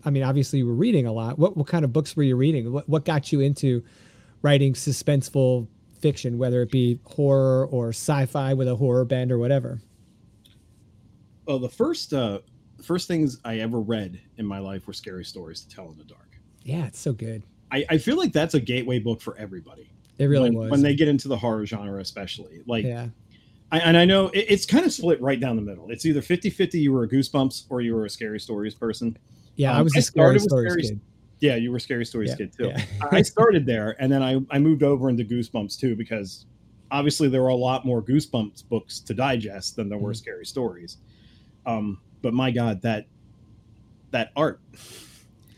I mean, obviously you were reading a lot. What what kind of books were you reading? What what got you into writing suspenseful fiction, whether it be horror or sci-fi with a horror bend or whatever? Well, the first uh, first things I ever read in my life were scary stories to tell in the dark. Yeah, it's so good. I, I feel like that's a gateway book for everybody. It really when, was. when they get into the horror genre, especially. Like, yeah. I, and I know it, it's kind of split right down the middle. It's either 50 50 you were a Goosebumps or you were a Scary Stories person. Yeah, Um, I was I a scary stories Scary kid. Yeah, you were Scary Stories Yeah, kid too. yeah. I started there and then I, I moved over into Goosebumps too because obviously there were a lot more Goosebumps books to digest than there were Mhm. Scary Stories. Um, but my God, that that art,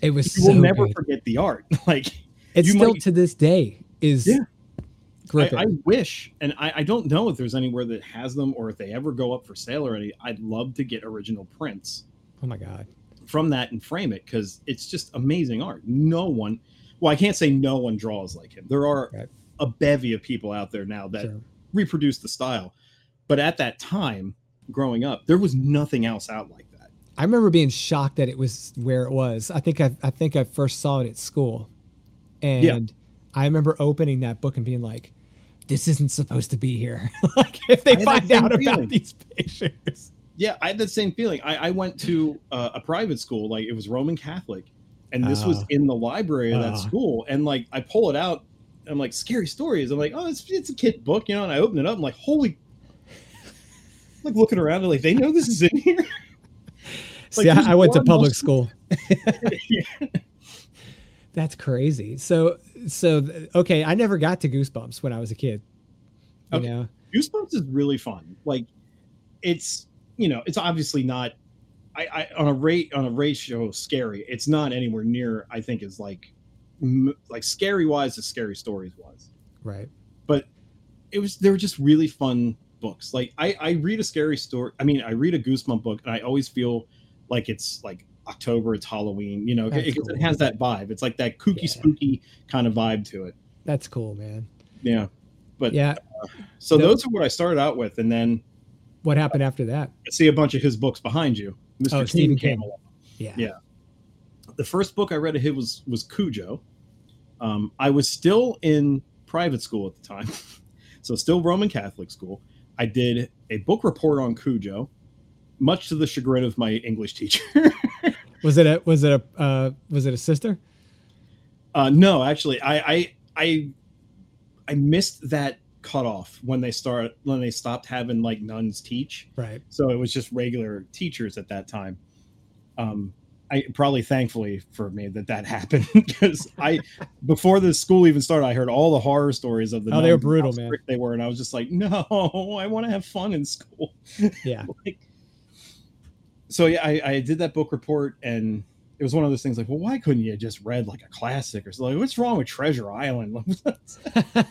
It was you so will never good. forget the art. *laughs* like, It's still might- to this day is Yeah. I, I wish, and I, I don't know if there's anywhere that has them or if they ever go up for sale or any. I'd love to get original prints oh my god. from that and frame it because it's just amazing art. No one, well, I can't say no one draws like him. There are Right. a bevy of people out there now that Sure. reproduce the style, but at that time, growing up, there was nothing else out like that. I remember being shocked that it was where it was. I think I I think I first saw it at school. And Yeah. I remember opening that book and being like, this isn't supposed to be here. *laughs* like if they that find out about these pictures. Yeah, I had the same feeling. I, I went to uh, a private school, like it was Roman Catholic, and this was Ah. in the library of that Ah. school. And like I pull it out, I'm like scary stories. I'm like, oh, it's it's a kid book, you know. And I open it up, I'm like, holy, *laughs* like looking around, and like they know this is in here. *laughs* Like, See, I, I went to public school. Yeah. That's crazy. So so okay, I never got to Goosebumps when I was a kid. You Okay. know? Goosebumps is really fun. Like it's you know it's obviously not. I, I on a rate on a ratio scary. It's not anywhere near. I think is like m- like scary wise as scary stories was. Right. but it was they were just really fun books. Like I I read a scary story. I mean, I read a goosebump book, and I always feel like it's like October, it's Halloween. You know, it, it has that vibe. It's like that kooky, Yeah. spooky kind of vibe to it. That's cool, man. Yeah. But Yeah. so No. those are what I started out with, and then What happened after that? I see a bunch of his books behind you. Mr. Oh, Stephen came King. along. Yeah. Yeah. The first book I read of his was was Cujo. Um, I was still in private school at the time, *laughs* so still Roman Catholic school. I did a book report on Cujo, much to the chagrin of my English teacher. *laughs* Was it a was it a uh was it a sister? uh, no, actually, I, I I I missed that cutoff when they start when they stopped having like nuns teach. Right. so it was just regular teachers at that time um i probably thankfully for me that that *laughs* happened because i before the school even started i heard all the horror stories of the Oh, they were brutal, man. they were and i was just like *laughs* no i want to have fun in school Yeah. *laughs* like, so yeah I, I did that book report and it was one of those things like well why couldn't you just read like a classic or something like what's wrong with treasure island *laughs*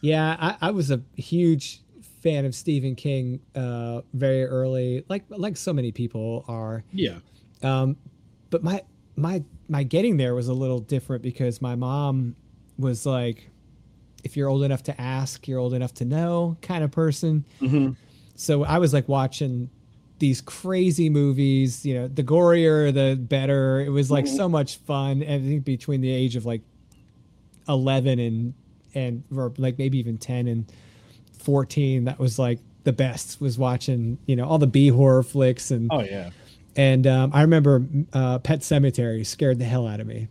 yeah, I, I was a huge fan of Stephen King uh very early, like like so many people are. yeah Um but my my my getting there was a little different because my mom was like if you're old enough to ask, you're old enough to know kind of person. hmm so I was like watching these crazy movies, you know, the gorier, the better. It was like Mhm. so much fun. And I think between the age of like 11 and, and, or like maybe even 10 and 14, that was like the best was watching, you know, all the B horror flicks. And, oh yeah and, um, I remember, uh, Pet Sematary scared the hell out of me.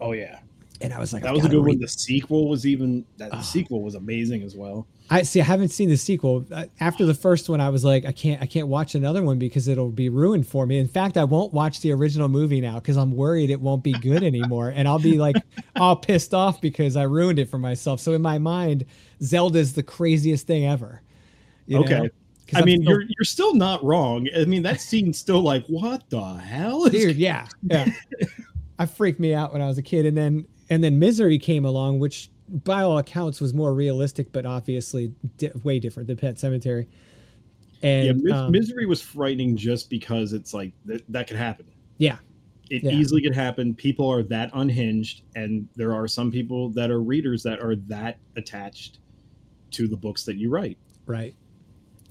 oh yeah And I was like, that was a good one the sequel was even that the Oh. sequel was amazing as well I see. I haven't seen the sequel. Uh, After the first one, I was like, I can't. I can't watch another one because it'll be ruined for me. In fact, I won't watch the original movie now because I'm worried it won't be good anymore, and I'll be like *laughs* all pissed off because I ruined it for myself. So in my mind, Zelda is the craziest thing ever. you know? I I'm mean, still- you're you're still not wrong. I mean, that scene's still like, what the hell? Is dude yeah yeah *laughs* i freaked me out when i was a kid and then and then misery came along which by all accounts was more realistic but obviously di- way different than pet sematary and yeah, Mis- um, misery was frightening just because it's like that, that could happen. Yeah. It Yeah. easily could happen. People are that unhinged, and there are some people that are readers that are that attached to the books that you write. right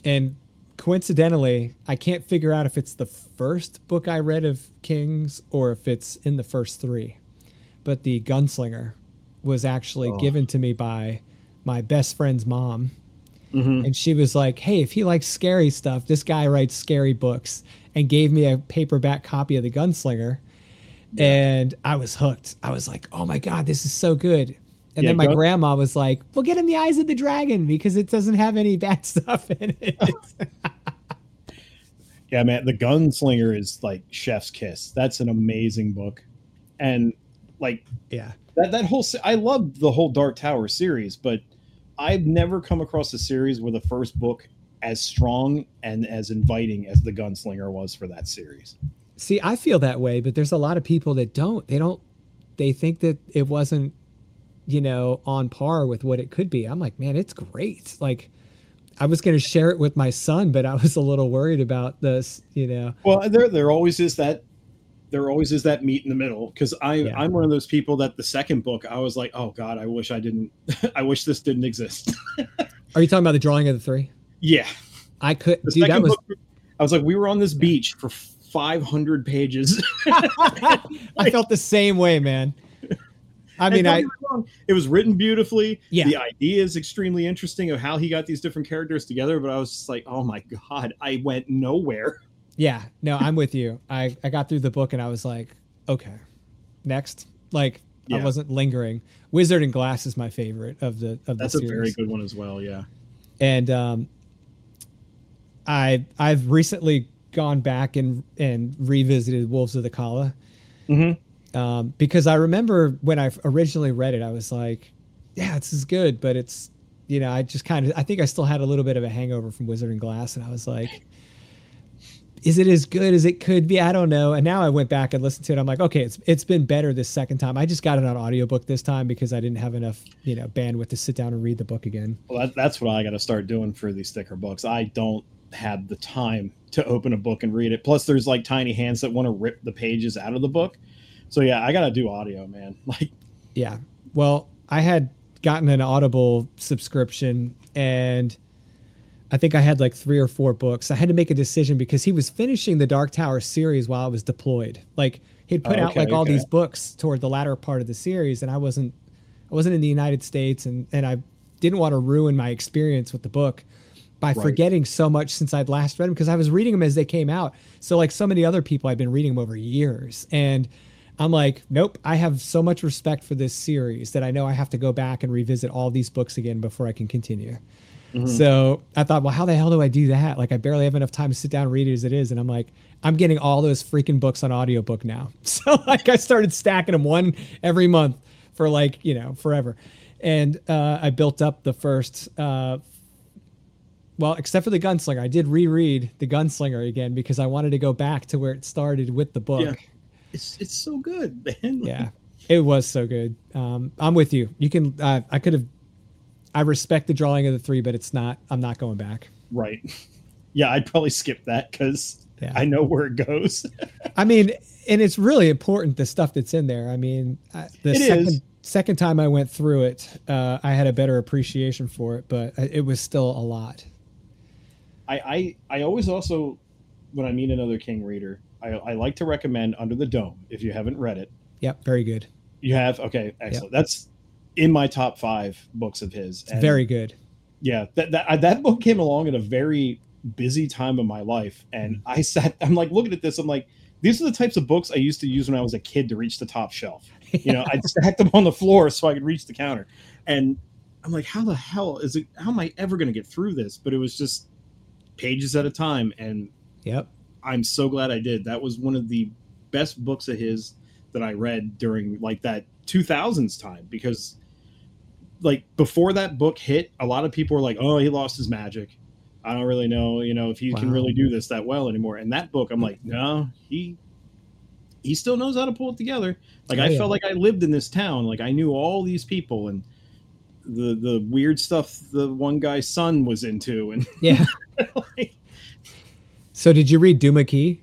and coincidentally i can't figure out if it's the first book i read of king's or if it's in the first three but the gunslinger was actually Oh. given to me by my best friend's mom Mhm. and she was like, "Hey, if he likes scary stuff, this guy writes scary books," and gave me a paperback copy of The Gunslinger. and I was hooked. I was like, "Oh my god, this is so good!" And Yeah, then my go- grandma was like, "Well, get him the Eyes of the Dragon because it doesn't have any bad *laughs* stuff in it." *laughs* Yeah, man, The Gunslinger is like chef's kiss. That's an amazing book. And like yeah, that that whole I love the whole Dark Tower series, but I've never come across a series where the first book as strong and as inviting as The Gunslinger was for that series. See, I feel that way, but there's a lot of people that don't. They don't. They think that it wasn't, you know, on par with what it could be. I'm like, man, it's great. Like, I was going to share it with my son, but I was a little worried about this. You know, Well, there there always is that there always is that meet in the middle because I Yeah. I'm one of those people that the second book I was like, oh god, I wish I didn't. *laughs* I wish this didn't exist. *laughs* are you talking about the drawing of the three? yeah, I could, the dude. Second was. book, I was like, we were on this beach for 500 pages. *laughs* I felt the same way, man. I mean, I get me wrong, it was written beautifully. Yeah. The idea is extremely interesting of how he got these different characters together, but I was just like, oh my god, I went nowhere. Yeah, no, I'm with you. I I got through the book and I was like, okay, next. Like I wasn't lingering. Wizard and Glass is my favorite of the of That's the a very good one as well. Yeah. And um, I I've recently gone back and and revisited Wolves of the Calla Mm-hmm. um, because I remember when I originally read it, I was like, yeah, this is good, but it's you know I just kind of I think I still had a little bit of a hangover from Wizard and Glass, and I was like. Is it as good as it could be? I don't know. And now I went back and listened to it. I'm like, okay, it's it's been better this second time. I just got it on audiobook this time because I didn't have enough, you know, bandwidth to sit down and read the book again. Well, that, that's what I got to start doing for these thicker books. I don't have the time to open a book and read it. Plus, there's like tiny hands that want to rip the pages out of the book. So yeah, I got to do audio, man. *laughs* Like, Yeah. Well, I had gotten an Audible subscription and I think I had like three or four books. I had to make a decision because he was finishing the Dark Tower series while I was deployed. Like he'd put Oh, out okay, like all these books toward the latter part of the series and I wasn't I wasn't in the United States and and I didn't want to ruin my experience with the book by Right. forgetting so much since I'd last read them because I was reading them as they came out. So like so many other people I've been reading them over years and I'm like, nope, I have so much respect for this series that I know I have to go back and revisit all these books again before I can continue. So I thought, well, how the hell do I do that? Like, I barely have enough time to sit down and read it as it is. And I'm like, I'm getting all those freaking books on audiobook now. *laughs* So, like, I started stacking them one every month for like, you know, forever. And uh, I built up the first, uh, well, except for the Gunslinger. I did reread the Gunslinger again because I wanted to go back to where it started with the book. Yeah. it's it's so good, man. yeah *laughs* it was so good um i'm with you you can uh, i could have i respect the drawing of the three but it's not i'm not going back Right. Yeah, I'd probably skip that because Yeah. I know where it goes. *laughs* i mean and it's really important the stuff that's in there i mean the It second is. second time i went through it uh i had a better appreciation for it but uh, it was still a lot I, I I always also when I meet another King reader, I, I like to recommend Under the Dome if you haven't read it. yep very good You have okay, excellent. That's in my top five books of his. it's very good yeah. That that that book came along at a very busy time of my life, and Mm-hmm. I sat. I'm like looking at this. I'm like, these are the types of books I used to use when I was a kid to reach the top shelf. You know, I'd *laughs* stack them on the floor so I could reach the counter, and I'm like, how the hell is it? How am I ever going to get through this? But it was just pages at a time, and yep I'm so glad I did. That was one of the best books of his that I read during like that 2000s time because like before that book hit, a lot of people were like, "Oh, he lost his magic. I don't really know, you know, if he can really do this that well anymore." And that book, I'm like, "No, he he still knows how to pull it together." Like Oh, I yeah. felt like I lived in this town, like I knew all these people and the the weird stuff the one guy's son was into and yeah *laughs* like, so did you read duma key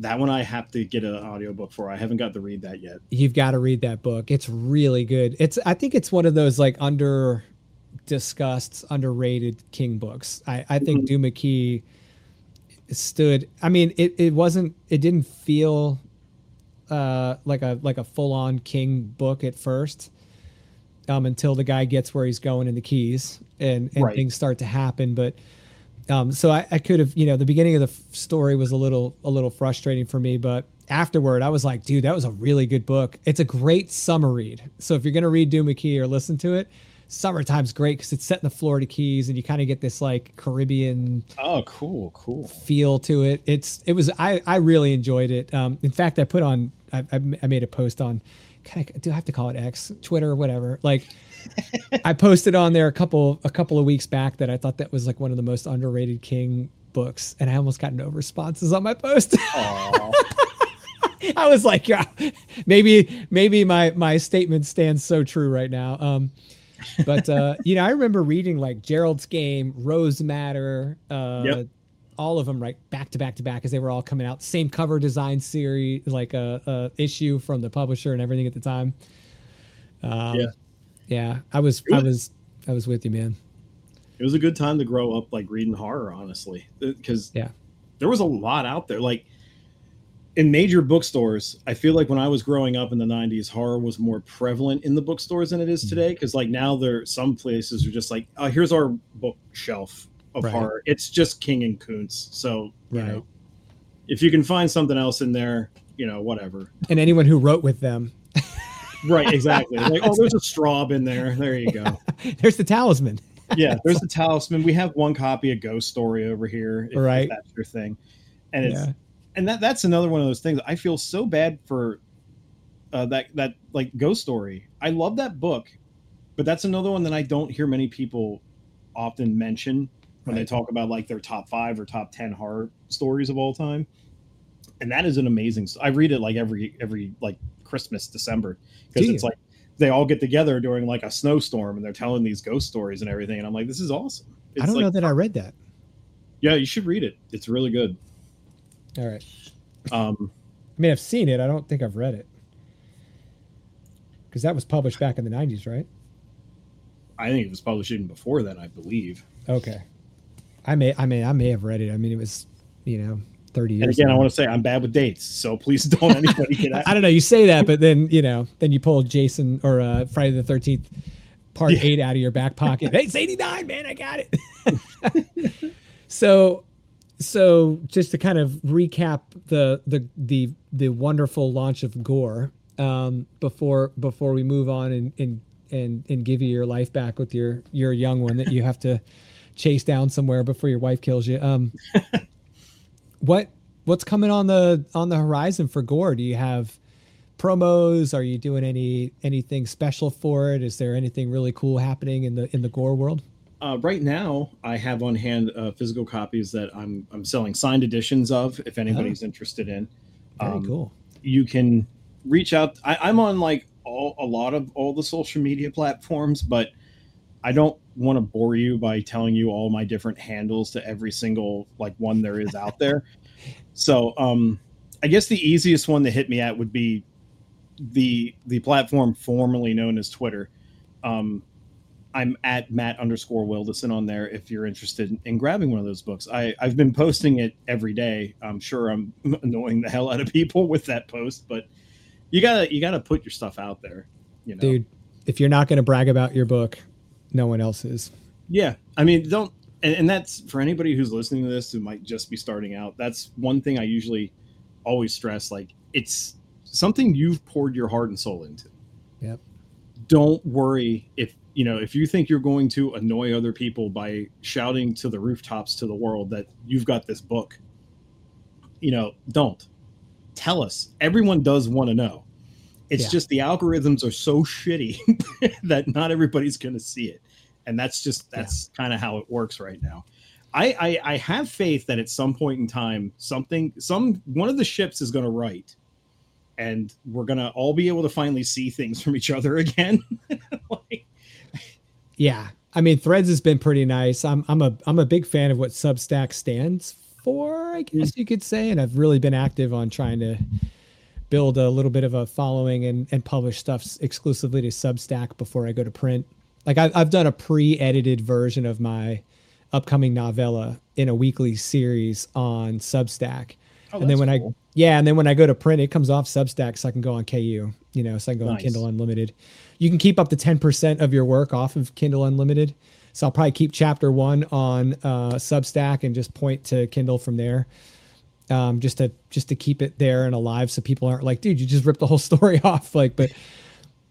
that one I have to get an audiobook for. I haven't got to read that yet. you've got to read that book. It's really good. It's I think it's one of those like under discussed, underrated King books. I, I think Mhm. Duma stood I mean it, it wasn't it didn't feel uh like a like a full on King book at first. Um until the guy gets where he's going in the keys and, and Right. things start to happen. But um, so I, I could have, you know, the beginning of the f- story was a little, a little frustrating for me, but afterward, I was like, dude, that was a really good book. It's a great summer read. So if you're gonna read Duma Key or listen to it, summertime's great because it's set in the Florida Keys and you kind of get this like Caribbean oh cool cool feel to it. It's it was I I really enjoyed it. Um, in fact, I put on I, I made a post on kind of do I have to call it X Twitter or whatever like. I posted on there a couple a couple of weeks back that I thought that was like one of the most underrated King books, and I almost got no responses on my post. *laughs* I was like, yeah, maybe maybe my my statement stands so true right now. Um, but uh, *laughs* you know, I remember reading like Gerald's Game, Rose Madder, uh, yep. all of them right back to back to back as they were all coming out. Same cover design series, like a, a issue from the publisher and everything at the time. Um, yeah, yeah, I was, I was, I was with you, man. It was a good time to grow up, like reading horror, honestly, because yeah, there was a lot out there. Like in major bookstores, I feel like when I was growing up in the 90s, horror was more prevalent in the bookstores than it is mm-hmm. today. Because like now there some places are just like, oh, here's our bookshelf of right. horror. It's just King and Koontz. So, you right. know, if you can find something else in there, you know, whatever. And anyone who wrote with them. Right, exactly. Like, oh, there's a *laughs* Straub in there. There you go. *laughs* there's the talisman. yeah, there's the talisman. We have one copy of Ghost Story over here. If, right. If that's your thing. And it's yeah and that that's another one of those things. I feel so bad for uh, that that like Ghost Story. I love that book, but that's another one that I don't hear many people often mention when right. they talk about like their top five or top ten horror stories of all time. And that is an amazing. I read it like every every like Christmas December because it's like they all get together during like a snowstorm and they're telling these ghost stories and everything. And I'm like, this is awesome. It's I don't like, know that I read that. Yeah, you should read it. It's really good. All right. Um, I mean, I've seen it. I don't think I've read it because that was published back in the '90s, right? I think it was published even before then. I believe. Okay. I may, I may, I may have read it. I mean, it was, you know, 30 years. And again. I want to say I'm bad with dates, so please *laughs* don't anybody get. *laughs* I don't know. You say that, but then you know, then you pull Jason or uh, Friday the 13th part yeah. eight out of your back pocket. hey, it's 89, man. I got it. *laughs* so so just to kind of recap the the the the wonderful launch of Gore um, before before we move on and and and and give you your life back with your your young one that you have to chase down somewhere before your wife kills you. Um, what what's coming on the on the horizon for Gore? Do you have promos? Are you doing any anything special for it? Is there anything really cool happening in the in the Gore world? Uh, right now, I have on hand uh, physical copies that I'm I'm selling signed editions of. If anybody's oh. interested in, very um, cool. You can reach out. I, am on like all a lot of all the social media platforms, but I don't want to bore you by telling you all my different handles to every single like one there is out there. *laughs* So, um, I guess the easiest one to hit me at would be the the platform formerly known as Twitter. Um, I'm at Matt underscore Wildasin on there if you're interested in grabbing one of those books. I, I've been posting it every day. I'm sure I'm *laughs* annoying the hell out of people with that post, but you gotta you gotta put your stuff out there. You know? Dude, if you're not gonna brag about your book, no one else is. Yeah. I mean, don't and, and that's for anybody who's listening to this who might just be starting out, that's one thing I usually always stress. Like it's something you've poured your heart and soul into. Yep. Don't worry if you know, if you think you're going to annoy other people by shouting to the rooftops to the world that you've got this book, you know, don't tell us. Everyone does want to know. It's yeah. just the algorithms are so shitty *laughs* that not everybody's going to see it. And that's just, that's yeah. kind of how it works right now. I, I, I have faith that at some point in time, something, some, one of the ships is going to right and we're going to all be able to finally see things from each other again. *laughs* like, yeah, I mean, Threads has been pretty nice. I'm I'm a I'm a big fan of what Substack stands for, I guess mm. you could say, and I've really been active on trying to build a little bit of a following and and publish stuff exclusively to Substack before I go to print. Like I've I've done a pre-edited version of my upcoming novella in a weekly series on Substack. Oh, and then when cool. I yeah, and then when I go to print, it comes off Substack, so I can go on KU. You know, so I can go nice. on Kindle Unlimited. You can keep up to ten percent of your work off of Kindle Unlimited. So I'll probably keep chapter one on uh, Substack and just point to Kindle from there. Um, just to just to keep it there and alive, so people aren't like, dude, you just ripped the whole *laughs* story off. Like, but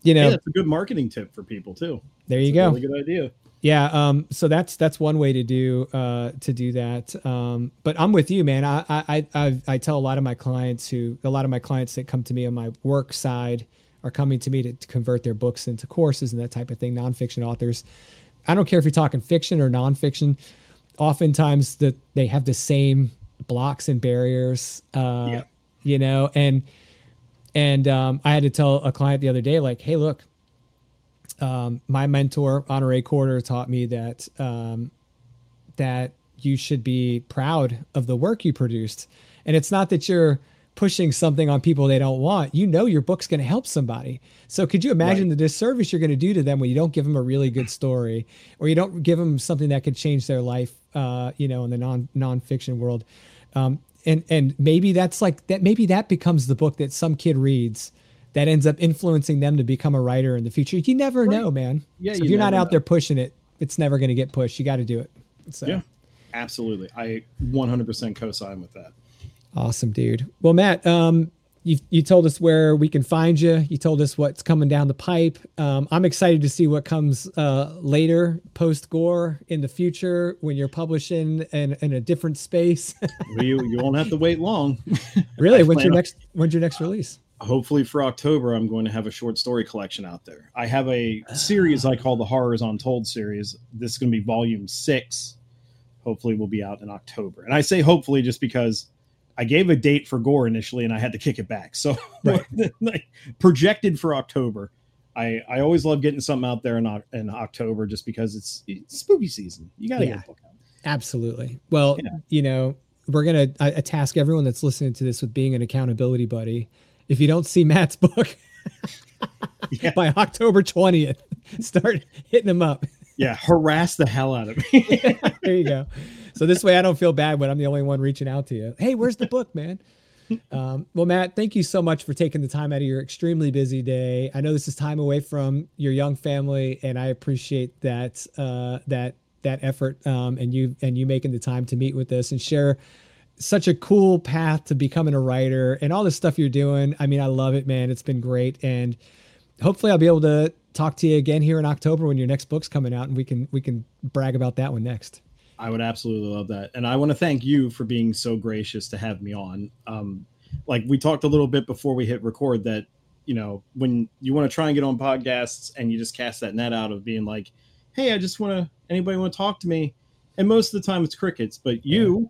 you know, yeah, that's a good marketing tip for people too. There you go. Really good idea. Yeah, um, so that's that's one way to do uh, to do that. Um, but I'm with you, man. I, I I I tell a lot of my clients who a lot of my clients that come to me on my work side are coming to me to, to convert their books into courses and that type of thing. Nonfiction authors. I don't care if you're talking fiction or nonfiction. Oftentimes, that they have the same blocks and barriers. Uh, yeah. You know, and and um, I had to tell a client the other day, like, hey, look, um, my mentor Honore Corder taught me that um, that you should be proud of the work you produced, and it's not that you're pushing something on people they don't want. You know your book's going to help somebody. So could you imagine right. the disservice you're going to do to them when you don't give them a really good story, or you don't give them something that could change their life? Uh, you know, in the non nonfiction world. Um, and and maybe that's like that. Maybe that becomes the book that some kid reads that ends up influencing them to become a writer in the future. You never right. know, man. Yeah, so you if you're not out know. there pushing it, it's never going to get pushed. You got to do it. So. Yeah, absolutely. I 100% co-sign with that. Awesome, dude. Well, Matt, um, you you told us where we can find you. You told us what's coming down the pipe. Um, I'm excited to see what comes uh, later, post Gore, in the future when you're publishing in, in a different space. *laughs* you you won't have to wait long. *laughs* really? When's your next When's your next release? hopefully for October, I'm going to have a short story collection out there. I have a series I call the Horrors Untold series. This is going to be volume six. Hopefully, will be out in October. And I say hopefully just because I gave a date for Gore initially, and I had to kick it back. So *laughs* right. *laughs* projected for October. I, I always love getting something out there in, in October just because it's, it's spooky season. You got to yeah, get a book out. Absolutely. Well, yeah. you know, we're going to task everyone that's listening to this with being an accountability buddy if you don't see Matt's book *laughs* yeah. by October 20th, start hitting him up. Yeah, harass the hell out of me. there you go. So this way I don't feel bad when I'm the only one reaching out to you. Hey, where's the book, man? *laughs* Um, well, Matt, thank you so much for taking the time out of your extremely busy day. I know this is time away from your young family, and I appreciate that uh, that that effort um, and you and you making the time to meet with us and share such a cool path to becoming a writer and all the stuff you're doing. I mean, I love it, man. It's been great. And hopefully I'll be able to talk to you again here in October when your next book's coming out and we can we can brag about that one next. I would absolutely love that. And I want to thank you for being so gracious to have me on. Um, like we talked a little bit before we hit record that, you know, when you want to try and get on podcasts and you just cast that net out of being like, Hey, I just want to, anybody want to talk to me? And most of the time it's crickets, but you, yeah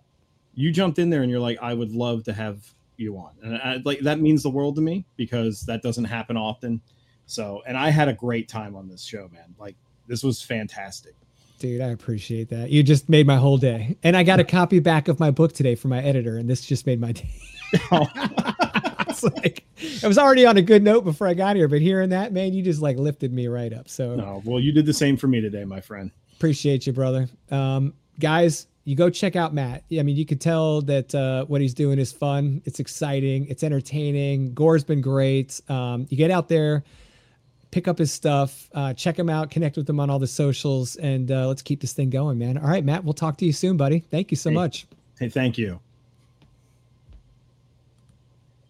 you jumped in there and you're like, I would love to have you on, and I, like that means the world to me because that doesn't happen often. So, and I had a great time on this show, man. Like this was fantastic. Dude, I appreciate that. You just made my whole day. And I got a copy back of my book today from my editor, and this just made my day. *laughs* it's like I was already on a good note before I got here, but hearing that, man, you just like lifted me right up. So no, well, you did the same for me today, my friend. Appreciate you, brother. Um, guys, you go check out Matt. I mean, you could tell that uh, what he's doing is fun. It's exciting. It's entertaining. Gore's been great. Um, you get out there, pick up his stuff, uh, check him out, connect with him on all the socials, and uh, let's keep this thing going, man. All right, Matt. We'll talk to you soon, buddy. Thank you so hey, much. Hey, thank you.